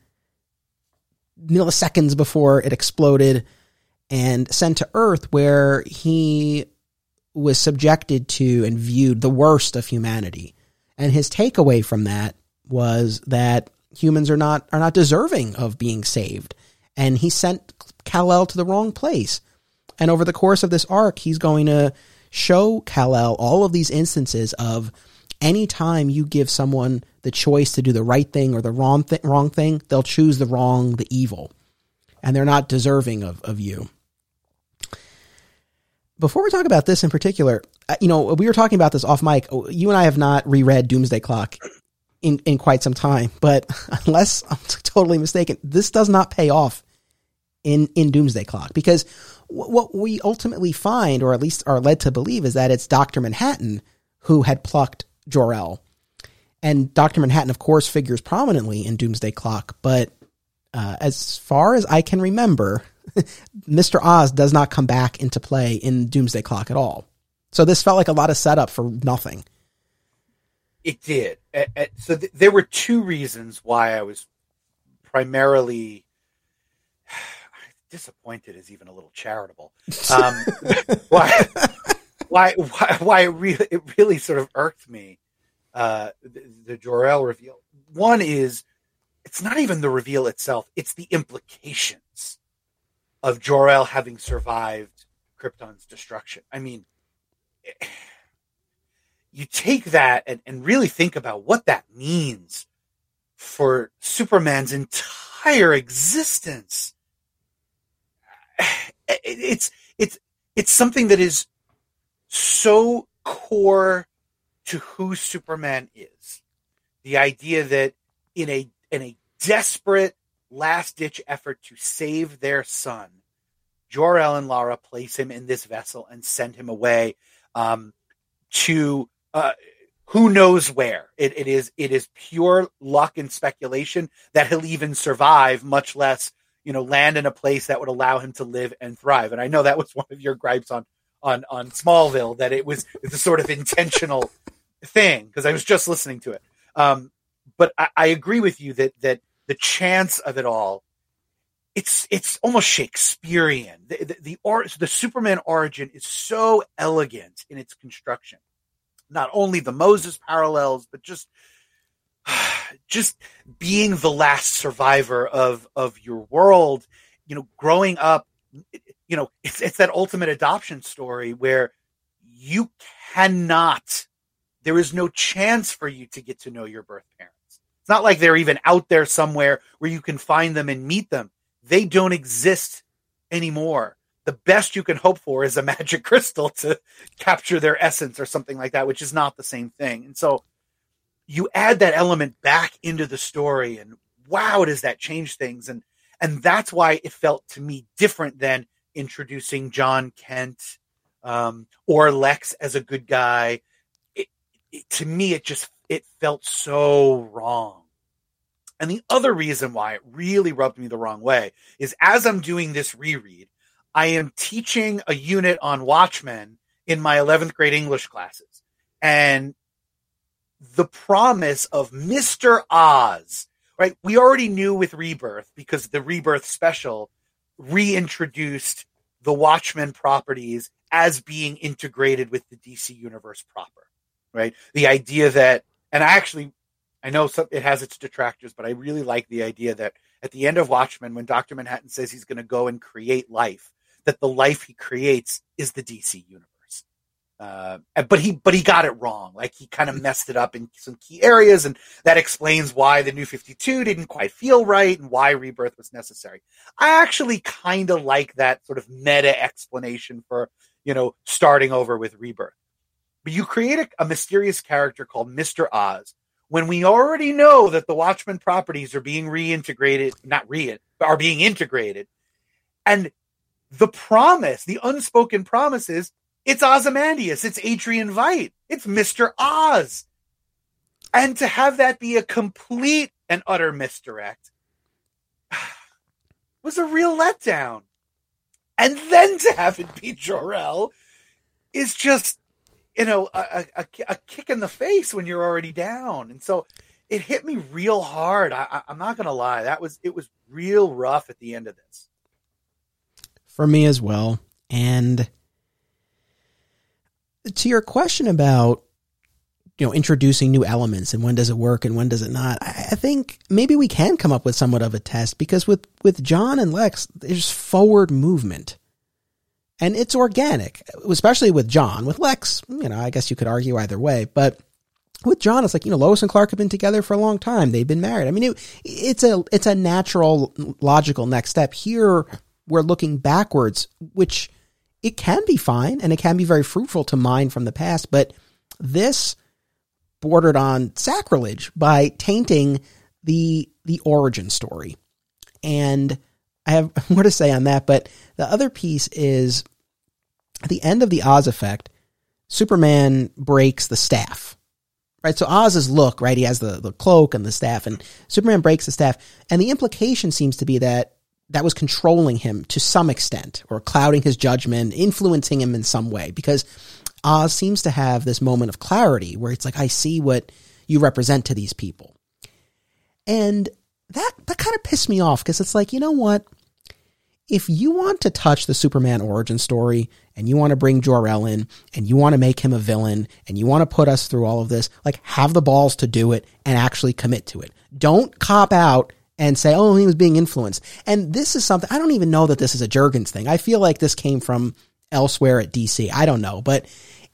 milliseconds before it exploded and sent to Earth, where he was subjected to and viewed the worst of humanity. And his takeaway from that was that humans are not are not deserving of being saved. And he sent Kal-El to the wrong place. And over the course of this arc, he's going to show Kal-El all of these instances of anytime you give someone the choice to do the right thing or the wrong, th- wrong thing, they'll choose the wrong, the evil. And they're not deserving of, of you. Before we talk about this in particular, you know, we were talking about this off mic. You and I have not reread Doomsday Clock in, in quite some time, but unless I'm totally mistaken, this does not pay off in, in Doomsday Clock because what we ultimately find, or at least are led to believe, is that it's Dr. Manhattan who had plucked Jor-El. And Dr. Manhattan, of course, figures prominently in Doomsday Clock, but uh, as far as I can remember, Mr. Oz does not come back into play in Doomsday Clock at all. So this felt like a lot of setup for nothing. It did. So th- there were two reasons why I was primarily disappointed is even a little charitable. Um, why, why, why, why it really, it really sort of irked me. Uh, the, the Jor-El reveal. One is, it's not even the reveal itself; it's the implications of Jor-El having survived Krypton's destruction. I mean, you take that and, and really think about what that means for Superman's entire existence it's it's it's something that is so core to who Superman is. The idea that in a in a desperate last ditch effort to save their son, Jor-El and Lara place him in this vessel and send him away um, to uh, who knows where. It, it is it is pure luck and speculation that he'll even survive, much less you know, land in a place that would allow him to live and thrive. And I know that was one of your gripes on on on Smallville that it was a sort of intentional thing because I was just listening to it. Um, but I, I agree with you that that the chance of it all it's it's almost Shakespearean. The the, the, or, the Superman origin is so elegant in its construction. Not only the Moses parallels, but just just being the last survivor of of your world, you know, growing up, you know, it's it's that ultimate adoption story where you cannot there is no chance for you to get to know your birth parents. It's not like they're even out there somewhere where you can find them and meet them. They don't exist anymore. The best you can hope for is a magic crystal to capture their essence or something like that, which is not the same thing. And so you add that element back into the story and wow does that change things and and that's why it felt to me different than introducing Jon Kent um, or Lex as a good guy. It, it, to me, it just it felt so wrong. And the other reason why it really rubbed me the wrong way is as I'm doing this reread, I am teaching a unit on Watchmen in my 11th grade English classes. And the promise of Mr. Oz, right? We already knew with Rebirth because the Rebirth special reintroduced the Watchmen properties as being integrated with the DC universe proper, right? The idea that, and I actually, I know some, it has its detractors, but I really like the idea that at the end of Watchmen, when Dr. Manhattan says he's going to go and create life, that the life he creates is the DC universe. Uh, but he but he got it wrong. Like he kind of messed it up in some key areas, and that explains why the New Fifty Two didn't quite feel right and why Rebirth was necessary. I actually kind of like that sort of meta explanation for you know starting over with Rebirth. But you create a, a mysterious character called Mister Oz when we already know that the Watchmen properties are being reintegrated, not re are being integrated, and the promise, the unspoken promise is it's Ozymandias. It's Adrian Veidt. It's Mr. Oz. And to have that be a complete and utter misdirect was a real letdown. and then to have it be Jor-El is just you know a, a, a, kick in the face when you're already down. And so it hit me real hard. I, I'm not gonna lie, that was it was real rough at the end of this. For me as well, and to your question about you know introducing new elements and when does it work and when does it not i think maybe we can come up with somewhat of a test because with with jon and lex there's forward movement and it's organic especially with jon. With lex you know i guess you could argue either way but with jon it's like you know lois and clark have been together for a long time. They've been married. I mean it, it's a it's a natural logical next step. Here we're looking backwards which it can be fine and it can be very fruitful to mine from the past but this bordered on sacrilege by tainting the the origin story. And I have more to say on that, but the other piece is at the end of the Oz effect, Superman breaks the staff. Right, so Oz's look, right? He has the, the cloak and the staff, and Superman breaks the staff. And the implication seems to be that that was controlling him to some extent, or clouding his judgment, influencing him in some way. Because Oz seems to have this moment of clarity where it's like, I see what you represent to these people. And that, that kind of pissed me off because it's like, you know what? If you want to touch the Superman origin story and you want to bring Jor-El in and you want to make him a villain and you want to put us through all of this, like have the balls to do it and actually commit to it. Don't cop out and say, oh, he was being influenced. And this is something, I don't even know that this is a Jurgens thing. I feel like this came from elsewhere at DC. I don't know, but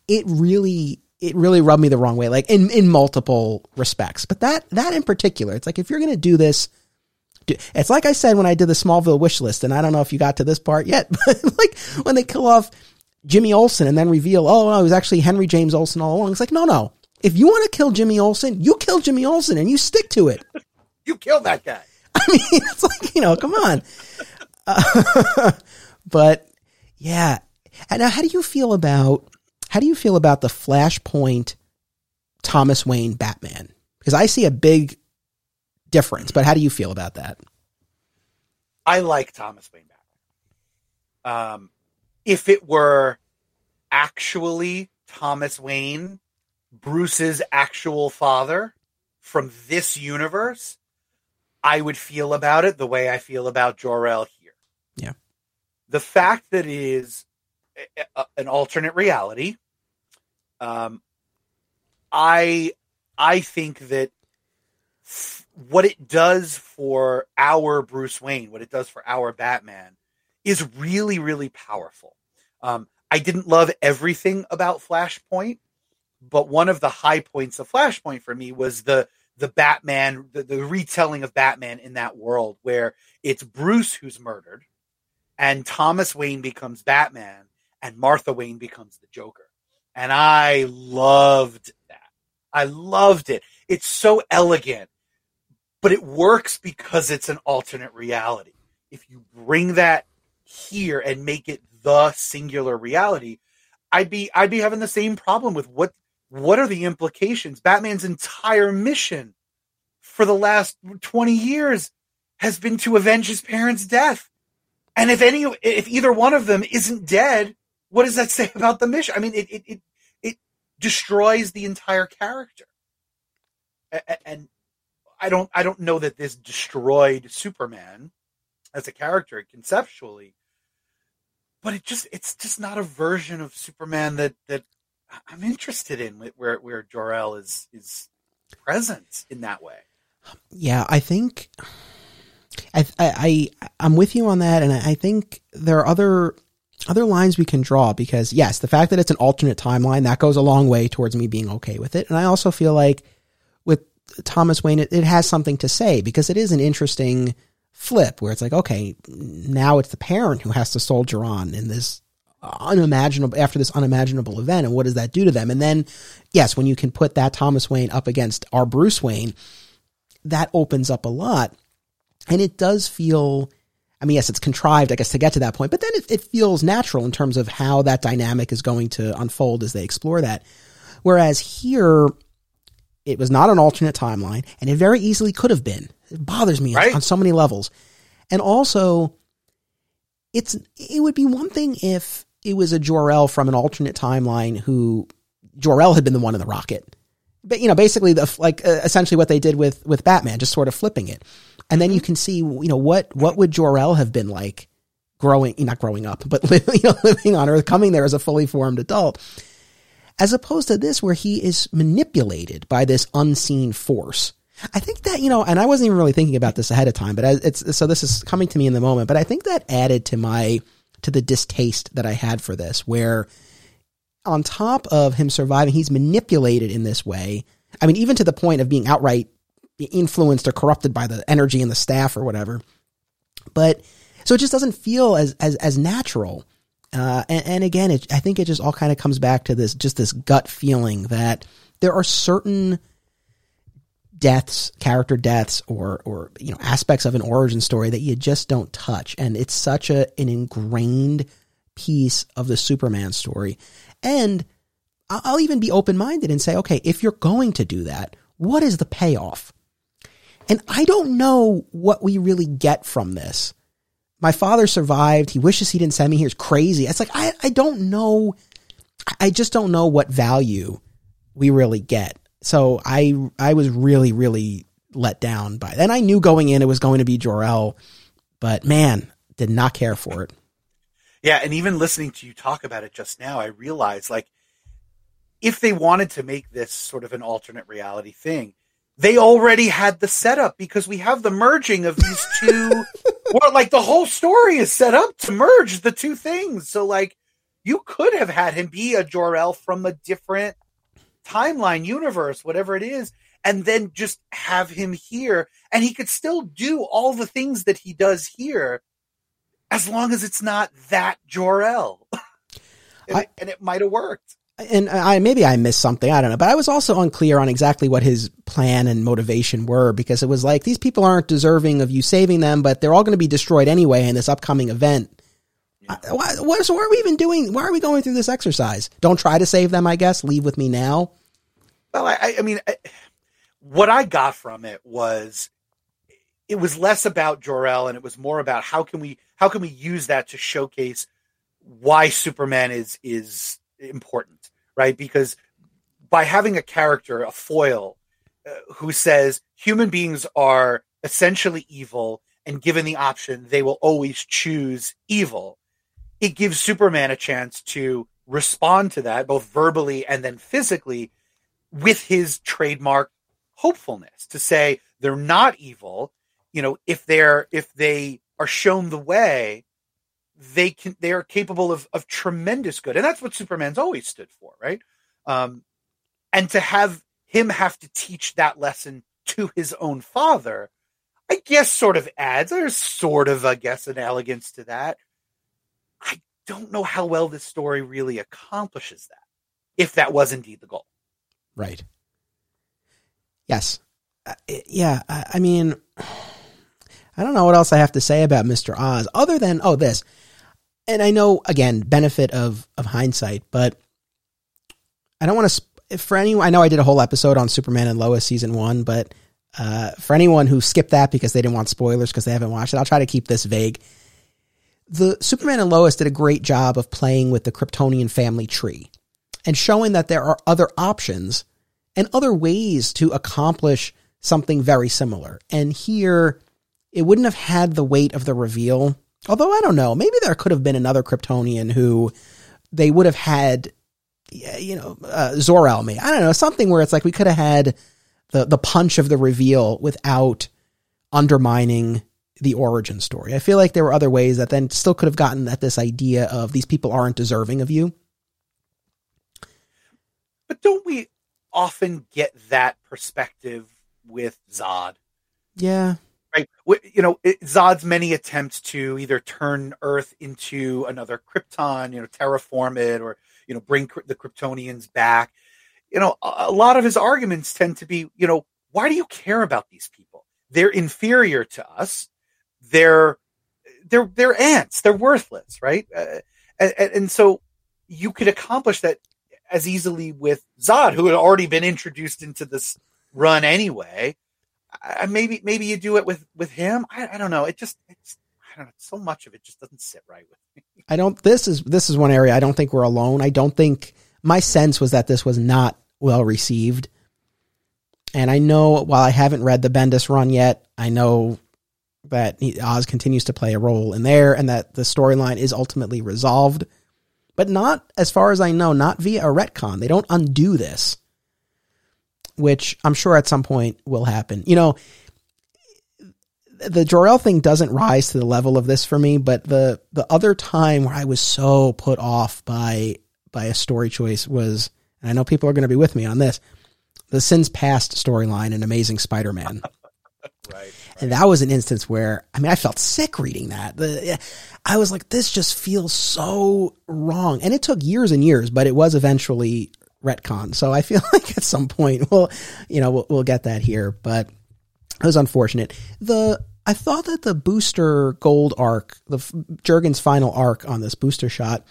it really it really rubbed me the wrong way, like in in multiple respects. But that that in particular, it's like if you're gonna do this, it's like I said when I did the Smallville wish list, and I don't know if you got to this part yet, but like when they kill off Jimmy Olsen and then reveal, oh no, it was actually Henry James Olsen all along. It's like no, no. If you want to kill Jimmy Olsen, you kill Jimmy Olsen and you stick to it. you kill that guy. I mean, it's like you know, come on. Uh, but yeah, and now how do you feel about how do you feel about the Flashpoint Thomas Wayne Batman? Because I see a big difference, but how do you feel about that? I like Thomas Wayne Batman. Um, if it were actually Thomas Wayne, Bruce's actual father from this universe, I would feel about it the way I feel about Jor-El here. Yeah. The fact that it is an alternate reality um, I I think that f- what it does for our Bruce Wayne, what it does for our Batman, is really really powerful. Um, I didn't love everything about Flashpoint, but one of the high points of Flashpoint for me was the the Batman, the, the retelling of Batman in that world where it's Bruce who's murdered, and Thomas Wayne becomes Batman, and Martha Wayne becomes the Joker. And I loved that. I loved it. It's so elegant, but it works because it's an alternate reality. If you bring that here and make it the singular reality, I'd be I'd be having the same problem with what what are the implications? Batman's entire mission for the last 20 years has been to avenge his parents' death. And if any if either one of them isn't dead, what does that say about the mission? I mean, it, it, it, it destroys the entire character. And I don't, I don't know that this destroyed Superman as a character conceptually, but it just, it's just not a version of Superman that, that I'm interested in where, where Jor-El is, is present in that way. Yeah, I think I, I, I, I'm with you on that. And I think there are other other lines we can draw because yes, the fact that it's an alternate timeline, that goes a long way towards me being okay with it. And I also feel like Thomas Wayne, it, it has something to say because it is an interesting flip where it's like, okay, now it's the parent who has to soldier on in this unimaginable after this unimaginable event and what does that do to them and then yes when you can put that thomas wayne up against our bruce wayne that opens up a lot and it does feel I mean, yes, it's contrived, I guess, to get to that point, but then it, it feels natural in terms of how that dynamic is going to unfold as they explore that. Whereas here, it was not an alternate timeline, and it very easily could have been. It bothers me right? on, on so many levels. And also, it's it would be one thing if it was a Jor-El from an alternate timeline who Jor-El had been the one in the rocket. But you know, basically the like uh, essentially what they did with with Batman, just sort of flipping it. And then you can see, you know, what what would Jor-El have been like growing, not growing up, but living, you know, living on Earth, coming there as a fully formed adult, as opposed to this where he is manipulated by this unseen force. I think that you know, and I wasn't even really thinking about this ahead of time, but it's so this is coming to me in the moment. But I think that added to my to the distaste that I had for this, where on top of him surviving, he's manipulated in this way. I mean, even to the point of being outright influenced or corrupted by the energy in the staff or whatever. But so it just doesn't feel as as as natural. Uh, and, and, again, it, I think it just all kind of comes back to this just this gut feeling that there are certain deaths, character deaths, or or you know aspects of an origin story that you just don't touch, and it's such a an ingrained piece of the Superman story. And I'll even be open minded and say, okay, if you're going to do that, what is the payoff? And I don't know what we really get from this. My father survived. He wishes he didn't send me here. It's crazy. It's like, I, I don't know. I just don't know what value we really get. So I, I was really, really let down by. And I knew going in it was going to be Jor-El, but man, did not care for it. Yeah. And even listening to you talk about it just now, I realized like, if they wanted to make this sort of an alternate reality thing, they already had the setup because we have the merging of these two. well, like the whole story is set up to merge the two things. So, like, you could have had him be a Jor El from a different timeline, universe, whatever it is, and then just have him here, and he could still do all the things that he does here, as long as it's not that Jor El. and, and it might have worked and I maybe I missed something. I don't know, but I was also unclear on exactly what his plan and motivation were because it was like these people aren't deserving of you saving them, but they're all going to be destroyed anyway in this upcoming event. Yeah. Why, what, so what are we even doing? Why are we going through this exercise? Don't try to save them. I guess leave with me now. Well, I, I mean, I, what I got from it was it was less about Jor-El and it was more about how can we how can we use that to showcase why Superman is is important, right? Because by having a character, a foil, uh, who says human beings are essentially evil, and given the option, they will always choose evil, it gives Superman a chance to respond to that, both verbally and then physically, with his trademark hopefulness to say they're not evil. You know, if they're if they are shown the way, they can they are capable of of tremendous good, and that's what Superman's always stood for, right? Um, and to have him have to teach that lesson to his own father, I guess, sort of adds there's sort of, I guess, an elegance to that. I don't know how well this story really accomplishes that, if that was indeed the goal. Right. Yes. Uh, yeah. I, I mean. I don't know what else I have to say about Mr. Oz other than, oh, this and I know again benefit of of hindsight, but I don't want to for anyone. I know I did a whole episode on Superman and Lois season one, but uh, for anyone who skipped that because they didn't want spoilers because they haven't watched it, I'll try to keep this vague. The Superman and Lois did a great job of playing with the Kryptonian family tree and showing that there are other options and other ways to accomplish something very similar. And here, it wouldn't have had the weight of the reveal Although I don't know, maybe there could have been another Kryptonian who they would have had, you know, uh, Zor-El me. I don't know, something where it's like we could have had the the punch of the reveal without undermining the origin story. I feel like there were other ways that then still could have gotten at this idea of these people aren't deserving of you. But don't we often get that perspective with Zod? Yeah right? You know, Zod's many attempts to either turn Earth into another Krypton, you know, terraform it, or you know, bring the Kryptonians back. You know, a lot of his arguments tend to be, you know, why do you care about these people? They're inferior to us. They're they're they're ants. They're worthless, right? Uh, and, and so you could accomplish that as easily with Zod, who had already been introduced into this run anyway maybe maybe you do it with with him. I, I don't know. It just it's I don't know, so much of it just doesn't sit right with me. I don't. This is this is one area I don't think we're alone. I don't think my sense was that this was not well received. And I know while I haven't read the Bendis run yet, I know that Oz continues to play a role in there and that the storyline is ultimately resolved, but not as far as I know, not via a retcon. They don't undo this, which I'm sure at some point will happen. You know, the Jor-El thing doesn't rise to the level of this for me, but the the other time where I was so put off by by a story choice was, and I know people are going to be with me on this, the Sins Past storyline in Amazing Spider-Man. right, And that was an instance where, I mean, I felt sick reading that. The, I was like, this just feels so wrong. And it took years and years, but it was eventually retcon. So I feel like at some point we'll, you know, we'll, we'll get that here, but it was unfortunate. The, I thought that the booster gold arc, the Jurgens' final arc on this booster shot,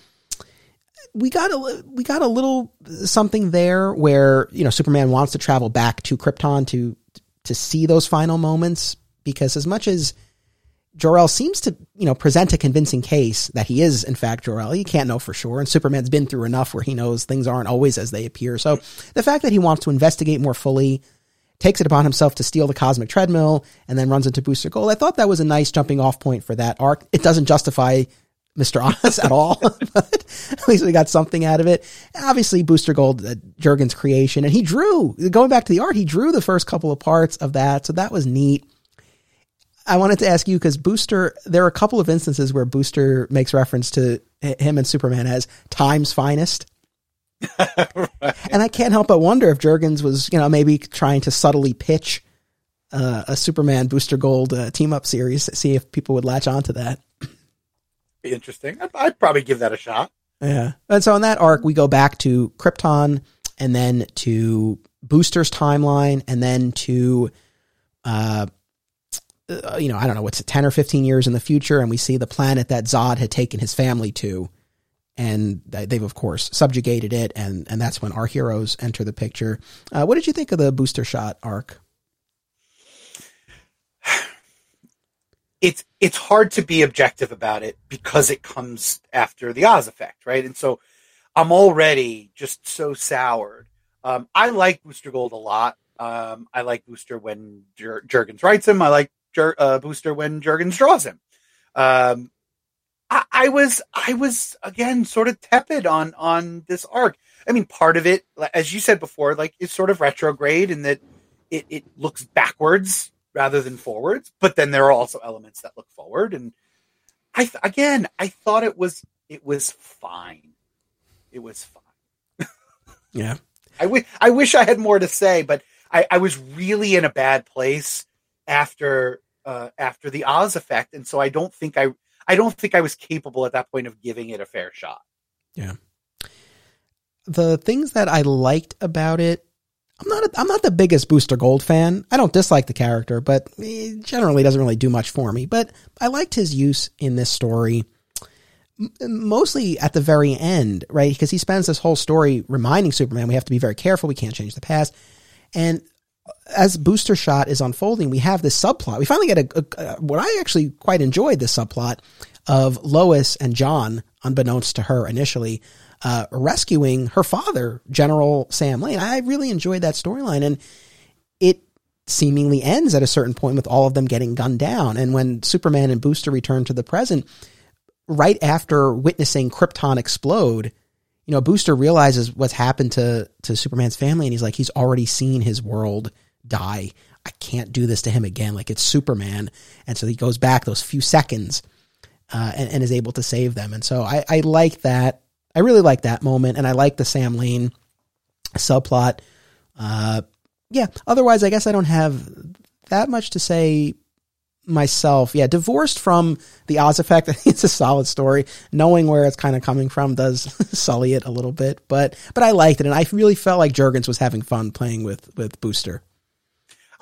we got a we got a little something there where you know Superman wants to travel back to Krypton to to see those final moments because as much as Jor-El seems to you know present a convincing case that he is in fact Jor-El, you can't know for sure, and Superman's been through enough where he knows things aren't always as they appear. So the fact that he wants to investigate more fully. Takes it upon himself to steal the cosmic treadmill and then runs into Booster Gold. I thought that was a nice jumping off point for that arc. It doesn't justify Mr. Oz at all, but at least we got something out of it. Obviously, Booster Gold, uh, Jurgens' creation, and he drew, going back to the art, he drew the first couple of parts of that, so that was neat. I wanted to ask you because Booster, there are a couple of instances where Booster makes reference to him and Superman as time's finest. right. And I can't help but wonder if Jurgens was, you know, maybe trying to subtly pitch uh, a Superman Booster Gold uh, team up series, see if people would latch onto that be interesting. I'd, I'd, probably give that a shot. Yeah. And so in that arc, we go back to Krypton and then to Booster's timeline and then to, uh, uh, you know, I don't know, what's it, 10 or 15 years in the future. And we see the planet that Zod had taken his family to. And they've, of course, subjugated it. And, and that's when our heroes enter the picture. Uh, what did you think of the Booster Shot arc? it's it's hard to be objective about it because it comes after the Oz effect, right? And so I'm already just so soured. Um, I like Booster Gold a lot. Um, I like Booster when Jurgens writes him. I like Jur- uh, Booster when Jurgens draws him. Um, I-, I was I was again sort of tepid on on this arc. I mean, part of it, as you said before, like is sort of retrograde in that it, it looks backwards rather than forwards. But then there are also elements that look forward. And I th- again, I thought it was it was fine. It was fine. yeah. I wish I wish I had more to say, but I, I was really in a bad place after uh, after the Oz effect, and so I don't think I I don't think I was capable at that point of giving it a fair shot. Yeah. The things that I liked about it I'm not a, I'm not the biggest Booster Gold fan. I don't dislike the character, but he generally doesn't really do much for me. But I liked his use in this story, mostly at the very end, right? Because he spends this whole story reminding Superman we have to be very careful. We can't change the past. And as Booster Shot is unfolding, we have this subplot. We finally get a, a, a what I actually quite enjoyed this subplot of Lois and Jon, unbeknownst to her initially, uh, rescuing her father, General Sam Lane. I really enjoyed that storyline, and it seemingly ends at a certain point with all of them getting gunned down. And when Superman and Booster return to the present, right after witnessing Krypton explode, you know, Booster realizes what's happened to to Superman's family, and he's like, he's already seen his world die. I can't do this to him again. Like it's Superman, and so he goes back those few seconds uh, and, and, is able to save them. And so I, I like that. I really like that moment, and I like the Sam Lane subplot. Uh, yeah. Otherwise, I guess I don't have that much to say myself. Yeah, divorced from the Oz effect, it's a solid story. Knowing where it's kind of coming from does sully it a little bit, but but I liked it, and I really felt like Jurgens was having fun playing with with Booster.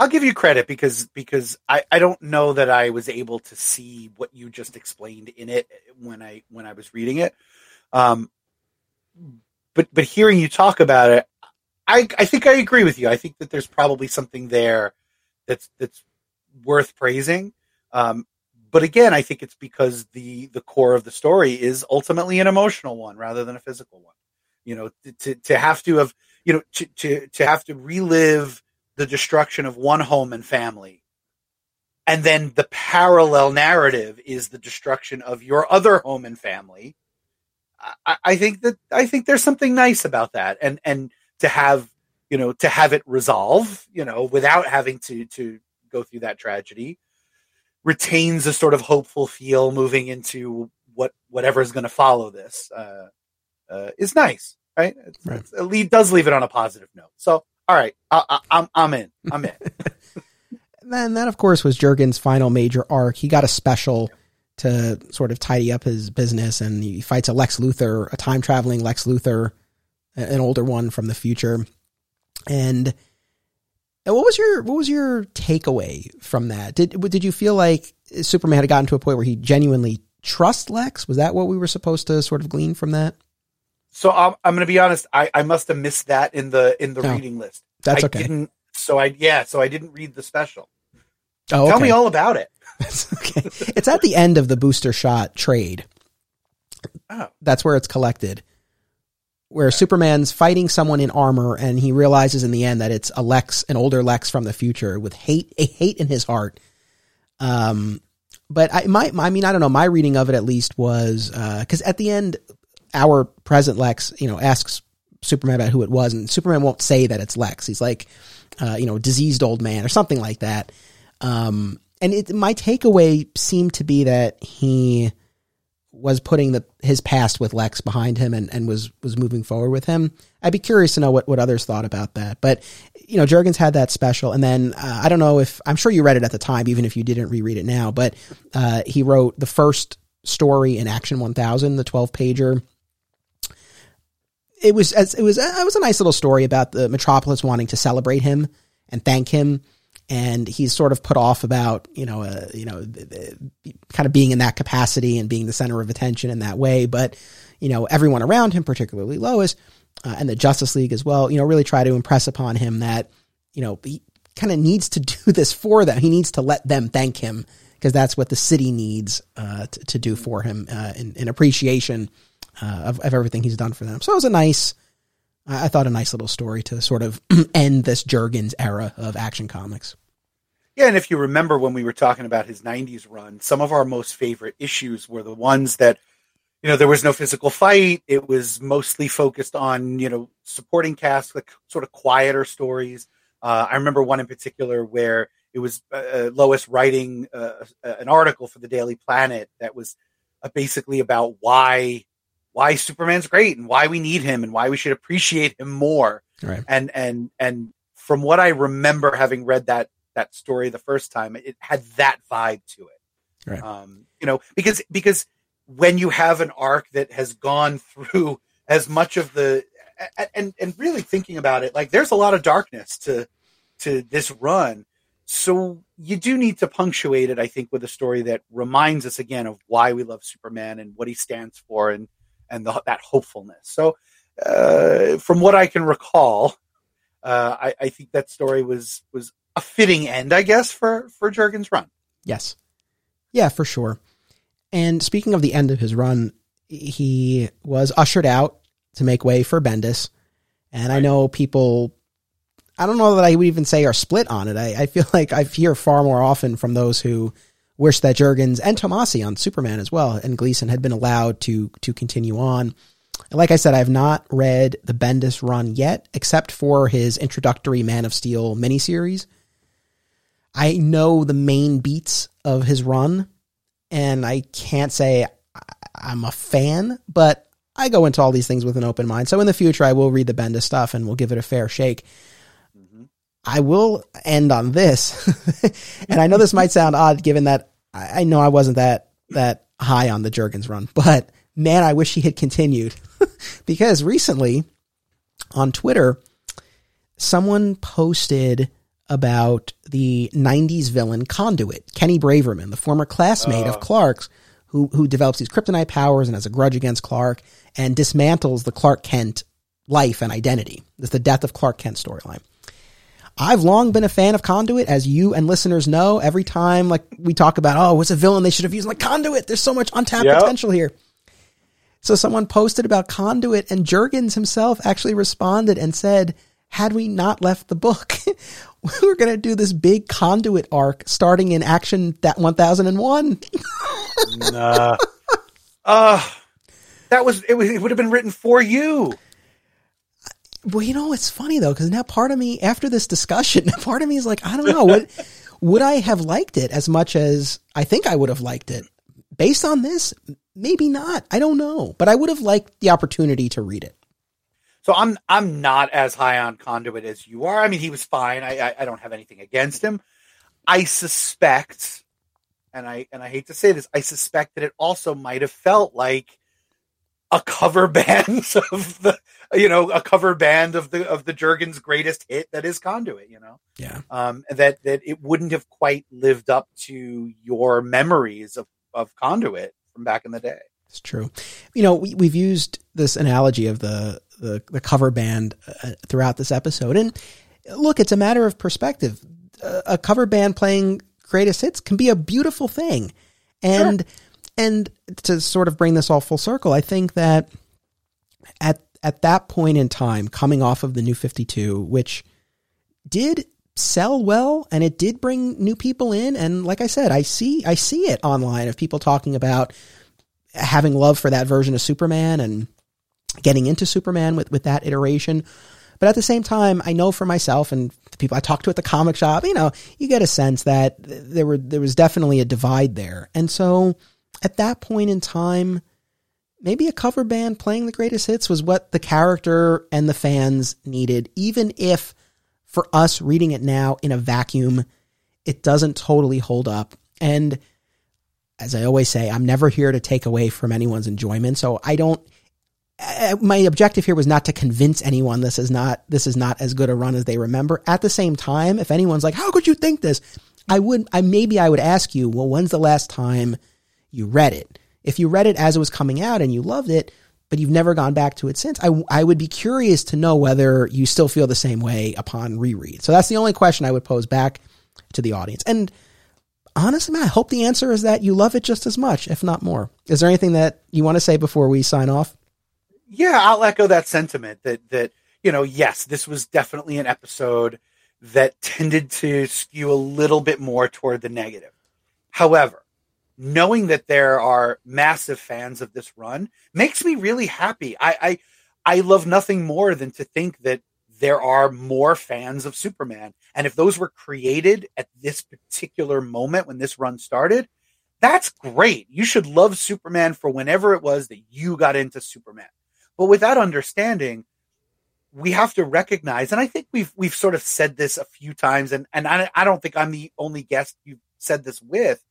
I'll give you credit because because I, I don't know that I was able to see what you just explained in it when I when I was reading it. Um, but but hearing you talk about it, I I think I agree with you. I think that there's probably something there that's that's worth praising. Um, but again, I think it's because the the core of the story is ultimately an emotional one rather than a physical one. You know, to to have to have you know to to to have to relive the destruction of one home and family, and then the parallel narrative is the destruction of your other home and family. I, I think that I think there's something nice about that, and and to have you know to have it resolve, you know, without having to to go through that tragedy retains a sort of hopeful feel moving into what whatever is going to follow this uh, uh, is nice, right? It's, right. It's, it does leave it on a positive note. So, all right, I, I, I'm I'm in. I'm in. then that, of course, was Jurgens' final major arc. He got a special to sort of tidy up his business, and he fights a Lex Luthor, a time traveling Lex Luthor, an older one from the future, and and what was your what was your takeaway from that? Did did you feel like Superman had gotten to a point where he genuinely trusts Lex? Was that what we were supposed to sort of glean from that? So I'm, I'm going to be honest. I, I must have missed that in the in the oh, reading list. That's I okay. Didn't, so I yeah. So I didn't read the special. Oh, Tell okay. me all about it. okay. It's at the end of the booster shot trade. Oh. That's where it's collected where Superman's fighting someone in armor and he realizes in the end that it's a Lex, an older Lex from the future with hate, a hate in his heart. Um, but I, my, I mean, I don't know. My reading of it at least was, uh, cause at the end, our present Lex, you know, asks Superman about who it was and Superman won't say that it's Lex. He's like, uh, you know, diseased old man or something like that. Um, and it, my takeaway seemed to be that he, was putting the his past with Lex behind him and, and was was moving forward with him. I'd be curious to know what, what others thought about that. But you know, Jurgens had that special, and then uh, I don't know if I'm sure you read it at the time, even if you didn't reread it now. But uh, he wrote the first story in Action 1000, the 12 pager. It was it was it was a nice little story about the Metropolis wanting to celebrate him and thank him and he's sort of put off about you know uh, you know kind of being in that capacity and being the center of attention in that way. But you know everyone around him particularly Lois uh, and the Justice League as well you know really try to impress upon him that you know he kind of needs to do this for them. He needs to let them thank him because that's what the city needs uh, to, to, do for him uh, in, in, appreciation uh, of, of everything he's done for them. So it was a nice I thought a nice little story to sort of end this Jurgens era of action comics. Yeah, and if you remember when we were talking about his 90s run, some of our most favorite issues were the ones that, you know, there was no physical fight. It was mostly focused on, you know, supporting cast, like sort of quieter stories. Uh, I remember one in particular where it was uh, uh Lois writing uh, an article for the Daily Planet that was uh, basically about why why Superman's great and why we need him and why we should appreciate him more. Right. And and and from what I remember having read that that story the first time, it had that vibe to it. Right. Um, you know, because because when you have an arc that has gone through as much of the and and really thinking about it, like there's a lot of darkness to to this run. So you do need to punctuate it, I think, with a story that reminds us again of why we love Superman and what he stands for and and the, that hopefulness. So, uh, from what I can recall, uh, I, I, think that story was was a fitting end, I guess, for for Jurgens' run. Yes, yeah, for sure. And speaking of the end of his run, he was ushered out to make way for Bendis, and right. I know people. I don't know that I would even say are split on it. I, I feel like I hear far more often from those who wish that Jurgens and Tomasi on Superman as well and Gleason had been allowed to to continue on. And like I said, I have not read the Bendis run yet, except for his introductory Man of Steel miniseries. I know the main beats of his run, and I can't say I'm a fan, but I go into all these things with an open mind. So in the future, I will read the Bendis stuff and we'll give it a fair shake. Mm-hmm. I will end on this, and I know this might sound odd given that I, I know I wasn't that that high on the Jurgens run, but man, I wish he had continued because recently on Twitter, someone posted about the 90s villain Conduit, Kenny Braverman, the former classmate uh. of Clark's, who, who develops these kryptonite powers and has a grudge against Clark and dismantles the Clark Kent life and identity. It's the death of Clark Kent storyline. I've long been a fan of Conduit, as you and listeners know. Every time, like we talk about, oh, what's a villain they should have used? Like Conduit, there's so much untapped Yep. potential here. So someone posted about Conduit, and Jurgens himself actually responded and said, "Had we not left the book, we were going to do this big Conduit arc starting in Action that 1001." Nah. uh, that was it, was it would have been written for you. Well, you know, it's funny though, because now part of me, after this discussion, part of me is like, I don't know, would would I have liked it as much as I think I would have liked it? Based on this, maybe not. I don't know, but I would have liked the opportunity to read it. So I'm I'm not as high on Conduit as you are. I mean, he was fine. I I, I don't have anything against him. I suspect, and I and I hate to say this, I suspect that it also might have felt like a cover band of the you know a cover band of the of the Jurgens greatest hit that is Conduit. You know, Yeah. um, that that it wouldn't have quite lived up to your memories of of Conduit from back in the day. It's true. You know, we, we've used this analogy of the the, the cover band uh, throughout this episode, and look, it's a matter of perspective. A, a cover band playing greatest hits can be a beautiful thing, and and to sort of bring this all full circle, I think that at at that point in time, coming off of the New Fifty Two, which did sell well and it did bring new people in. And like I said I see I see it online of people talking about having love for that version of Superman and getting into Superman with, with that iteration. But at the same time, I know for myself and the people I talked to at the comic shop, you know, you get a sense that there were there was definitely a divide there. And so at that point in time, maybe a cover band playing the greatest hits was what the character and the fans needed, even if for us reading it now in a vacuum, it doesn't totally hold up. And as I always say, I'm never here to take away from anyone's enjoyment. So I don't. Uh, My objective here was not to convince anyone this is not this is not as good a run as they remember. At the same time, if anyone's like, "How could you think this?" I would. I maybe I would ask you, "Well, when's the last time you read it?" If you read it as it was coming out and you loved it, but you've never gone back to it since, I I would be curious to know whether you still feel the same way upon reread. So that's the only question I would pose back to the audience. And honestly, man, I hope the answer is that you love it just as much, if not more. Is there anything that you want to say before we sign off? Yeah, I'll echo that sentiment that that you know, yes, this was definitely an episode that tended to skew a little bit more toward the negative. However, knowing that there are massive fans of this run makes me really happy. I I, I love nothing more than to think that there are more fans of Superman. And if those were created at this particular moment when this run started, that's great. You should love Superman for whenever it was that you got into Superman. But with that understanding, we have to recognize, and I think we've we've sort of said this a few times, and and I, I don't think I'm the only guest you've said this with,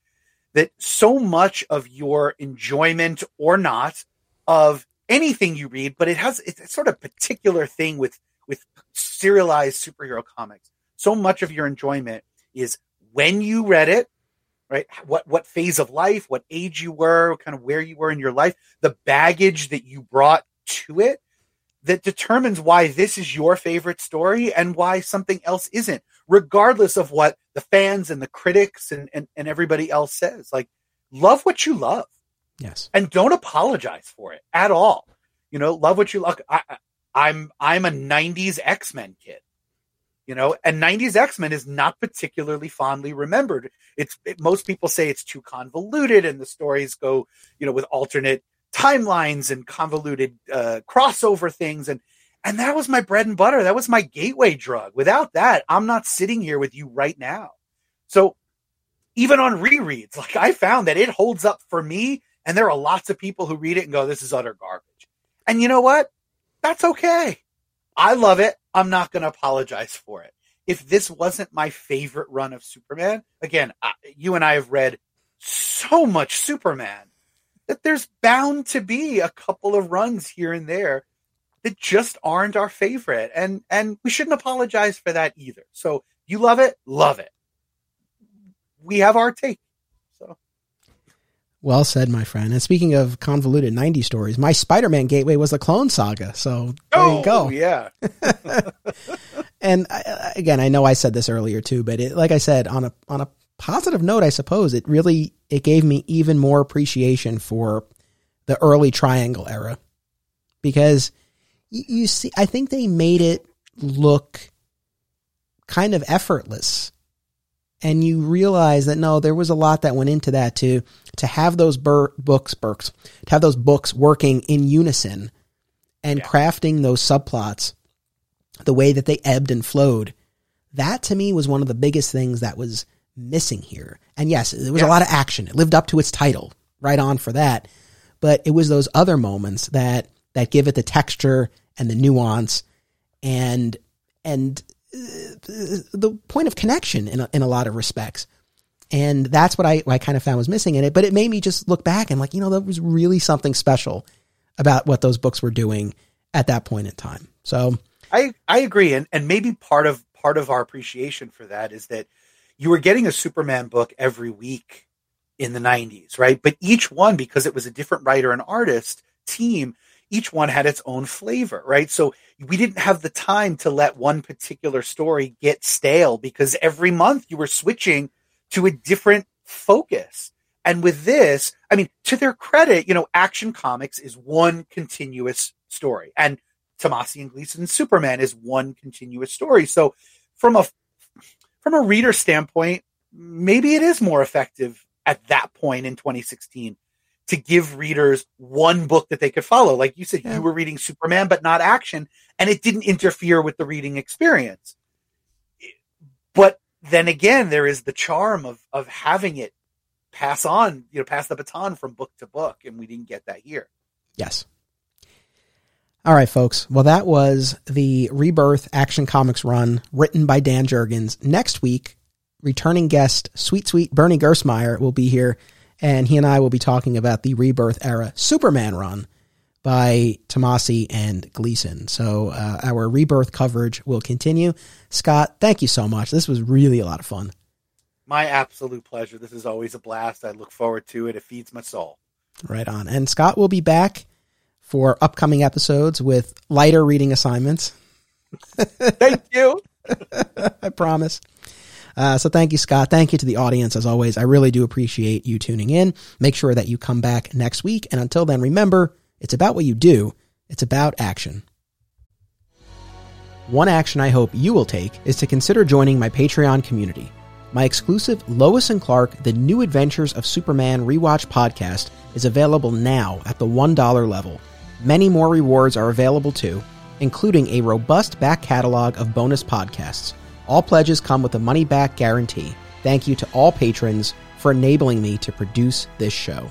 that so much of your enjoyment or not of anything you read, but it has it's a sort of particular thing with with serialized superhero comics. So much of your enjoyment is when you read it, right? What what phase of life, what age you were, kind of where you were in your life, the baggage that you brought to it that determines why this is your favorite story and why something else isn't, regardless of what the fans and the critics and, and, and everybody else says. Like, love what you love Yes. and don't apologize for it at all. You know, love what you love. I, I- I'm I'm a '90s X Men kid, you know, and '90s X Men is not particularly fondly remembered. It's it, most people say it's too convoluted, and the stories go, you know, with alternate timelines and convoluted uh, crossover things, and and that was my bread and butter. That was my gateway drug. Without that, I'm not sitting here with you right now. So even on rereads, like I found that it holds up for me. And there are lots of people who read it and go, this is utter garbage. And you know what? That's okay. I love it. I'm not going to apologize for it. If this wasn't my favorite run of Superman, again, I, you and I have read so much Superman that there's bound to be a couple of runs here and there that just aren't our favorite. And and we shouldn't apologize for that either. So you love it, love it. We have our take. So Well said, my friend. And speaking of convoluted 90 stories, my Spider Man gateway was the Clone Saga. So there you oh, go. Oh, yeah. and I, again, I know I said this earlier too, but it, like I said, on a on a positive note, I suppose it really it gave me even more appreciation for the early Triangle era because you, you see, I think they made it look kind of effortless, and you realize that no, there was a lot that went into that to to have those bur- books, Burks, to have those books working in unison and yeah. crafting those subplots the way that they ebbed and flowed. That to me was one of the biggest things that was missing here. And yes, there was yes. a lot of action. It lived up to its title. Right on for that. But it was those other moments that that give it the texture and the nuance and and uh, the point of connection in a, in a lot of respects. And that's what I, I kind of found was missing in it. But it made me just look back and like, you know, that was really something special about what those books were doing at that point in time. So I I agree, and and maybe part of part of our appreciation for that is that you were getting a Superman book every week in the 90s, right? But each one, because it was a different writer and artist team, each one had its own flavor, right? So we didn't have the time to let one particular story get stale because every month you were switching to a different focus. And with this, I mean, to their credit, you know, Action Comics is one continuous story. And Tomasi and Gleason's Superman is one continuous story. So from a from a reader standpoint, maybe it is more effective at that point in 2016 to give readers one book that they could follow. Like you said, yeah. you were reading Superman, but not action, and it didn't interfere with the reading experience. But then again, there is the charm of of having it pass on, you know, pass the baton from book to book, and we didn't get that here. Yes. All right, folks. Well, that was the Rebirth Action Comics run written by Dan Jurgens. Next week, returning guest, sweet, sweet Bernie Gersmeyer will be here, and he and I will be talking about the Rebirth era Superman run by Tomasi and Gleason. So uh, our Rebirth coverage will continue. Scott, thank you so much. This was really a lot of fun. My absolute pleasure. This is always a blast. I look forward to it. It feeds my soul. Right on. And Scott will be back for upcoming episodes with lighter reading assignments. thank you. I promise. Uh, so thank you, Scott. Thank you to the audience as always. I really do appreciate you tuning in. Make sure that you come back next week. And until then, remember, it's about what you do. It's about action. One action I hope you will take is to consider joining my Patreon community. My exclusive Lois and Clark: The New Adventures of Superman rewatch podcast is available now at the $1 level. Many more rewards are available too, including a robust back catalog of bonus podcasts. All pledges come with a money back guarantee. Thank you to all patrons for enabling me to produce this show.